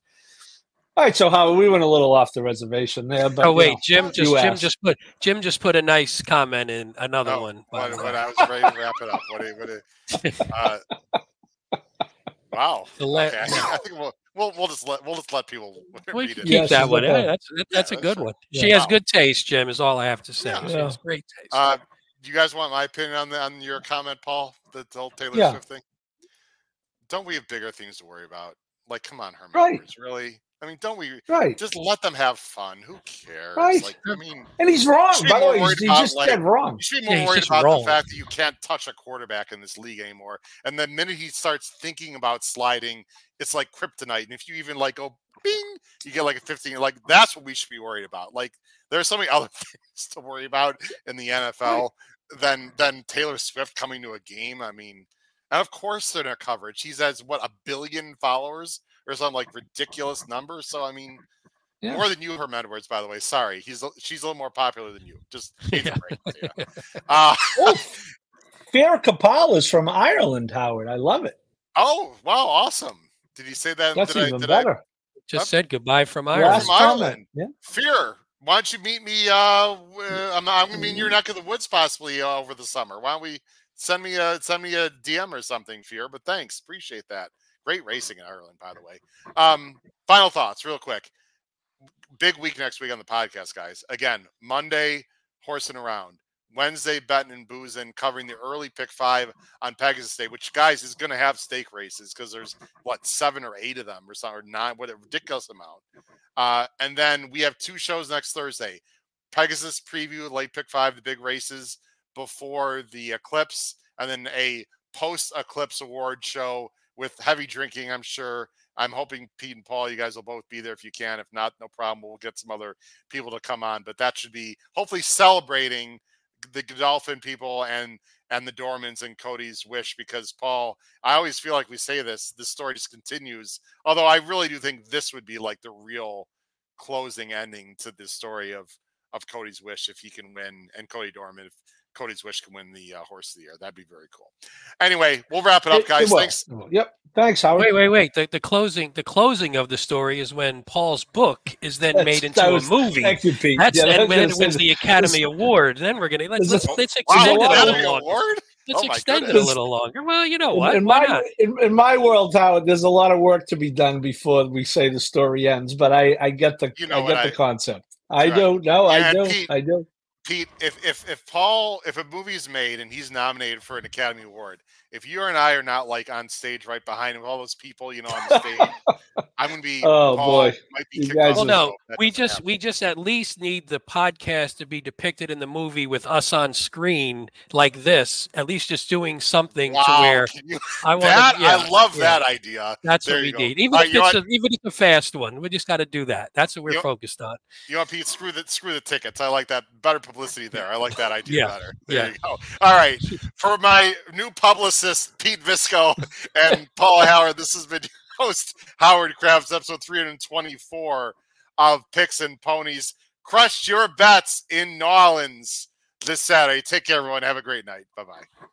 All right, so how we went a little off the reservation there, but oh wait, know, Jim just Jim asked. just put Jim just put a nice comment in another oh, one. What, what, I was ready to wrap it up. What, what, uh, Wow. okay. I think we'll, we'll we'll just let we'll just let people we read it. Keep yeah, that one. Hey, that's that, that's yeah, a good that's one. Yeah. She has good taste, Jim. Is all I have to say. She has great taste. Uh, do you guys want my opinion on the on your comment, Paul? The whole Taylor Swift thing. Don't we have bigger things to worry about? Like, come on, her members, right. really? I mean, don't we? Right. Just let them have fun. Who cares? Right. Like, I mean, and he's wrong. By the way, he's, he's just like, dead wrong. You should be more yeah, worried about wrong. the fact that you can't touch a quarterback in this league anymore. And the minute he starts thinking about sliding, it's like kryptonite. And if you even like go bing, you get like a 15. Like that's what we should be worried about. Like there's so many other things to worry about in the NFL right. than than Taylor Swift coming to a game. I mean, and of course they're in coverage. He's has what a billion followers or some like ridiculous number. So I mean, yeah. more than you, Herm Edwards. By the way, sorry, he's she's a little more popular than you. Just yeah. uh, oh, Farrah Capal is from Ireland, Howard. I love it. Oh wow, awesome! Did he say that? That's did even I, better. I, just said goodbye from Ireland. From Ireland. Yeah. Fear. Why don't you meet me? Uh, I'm, not, I'm gonna be in your neck of the woods possibly uh, over the summer. Why don't we send me a send me a DM or something, Fear? But thanks, appreciate that. Great racing in Ireland, by the way. Um, final thoughts, real quick. Big week next week on the podcast, guys. Again, Monday, horsing around. Wednesday, betting and boozing, covering the early pick five on Pegasus Day, which guys is going to have stake races because there's what seven or eight of them or something or nine, what a ridiculous amount. Uh, and then we have two shows next Thursday: Pegasus preview, late pick five, the big races before the eclipse, and then a post eclipse award show with heavy drinking, I'm sure. I'm hoping Pete and Paul, you guys will both be there if you can. If not, no problem. We'll get some other people to come on. But that should be hopefully celebrating the Godolphin people and and the Dormans and Cody's wish because Paul, I always feel like we say this, the story just continues. Although I really do think this would be like the real closing ending to this story of of Cody's wish if he can win and Cody Dorman if Cody's Wish can win the uh, Horse of the Year. That'd be very cool. Anyway, we'll wrap it up, guys. It, it Thanks. Yep. Thanks, Howard. Wait, wait, wait. The, the closing, the closing of the story is when Paul's book is then That's, made into was, a movie. Thank you, Pete. That's yeah, and when it wins the Academy Award. Then we're gonna let's let's, let's extend wow, it a little longer. Let's oh extend goodness. it a little longer. Well, you know what? In, in my in, in, my world, Howard, there's a lot of work to be done before we say the story ends. But I, I get the you know I get the concept. I right. do. No, I do. Pete, I do. Pete, if if if Paul, if a movie is made and he's nominated for an Academy Award, if you and I are not like on stage right behind him, all those people, you know, on the stage, I'm gonna be. Oh Paul boy, might be well, no, we just happen. we just at least need the podcast to be depicted in the movie with us on screen like this. At least just doing something wow, to where you, I want. That yeah, I love yeah. that idea. That's there what we go. need. Even if it's a, even if it's a fast one, we just got to do that. That's what we're you focused on. You know, Pete, screw the screw the tickets. I like that better publicity there. I like that idea yeah. better. There yeah. you go. All right, for my new publicist. Pete Visco and Paul Howard. This has been host Howard Kravets, episode 324 of Picks and Ponies. Crush your bets in New Orleans this Saturday. Take care, everyone. Have a great night. Bye bye.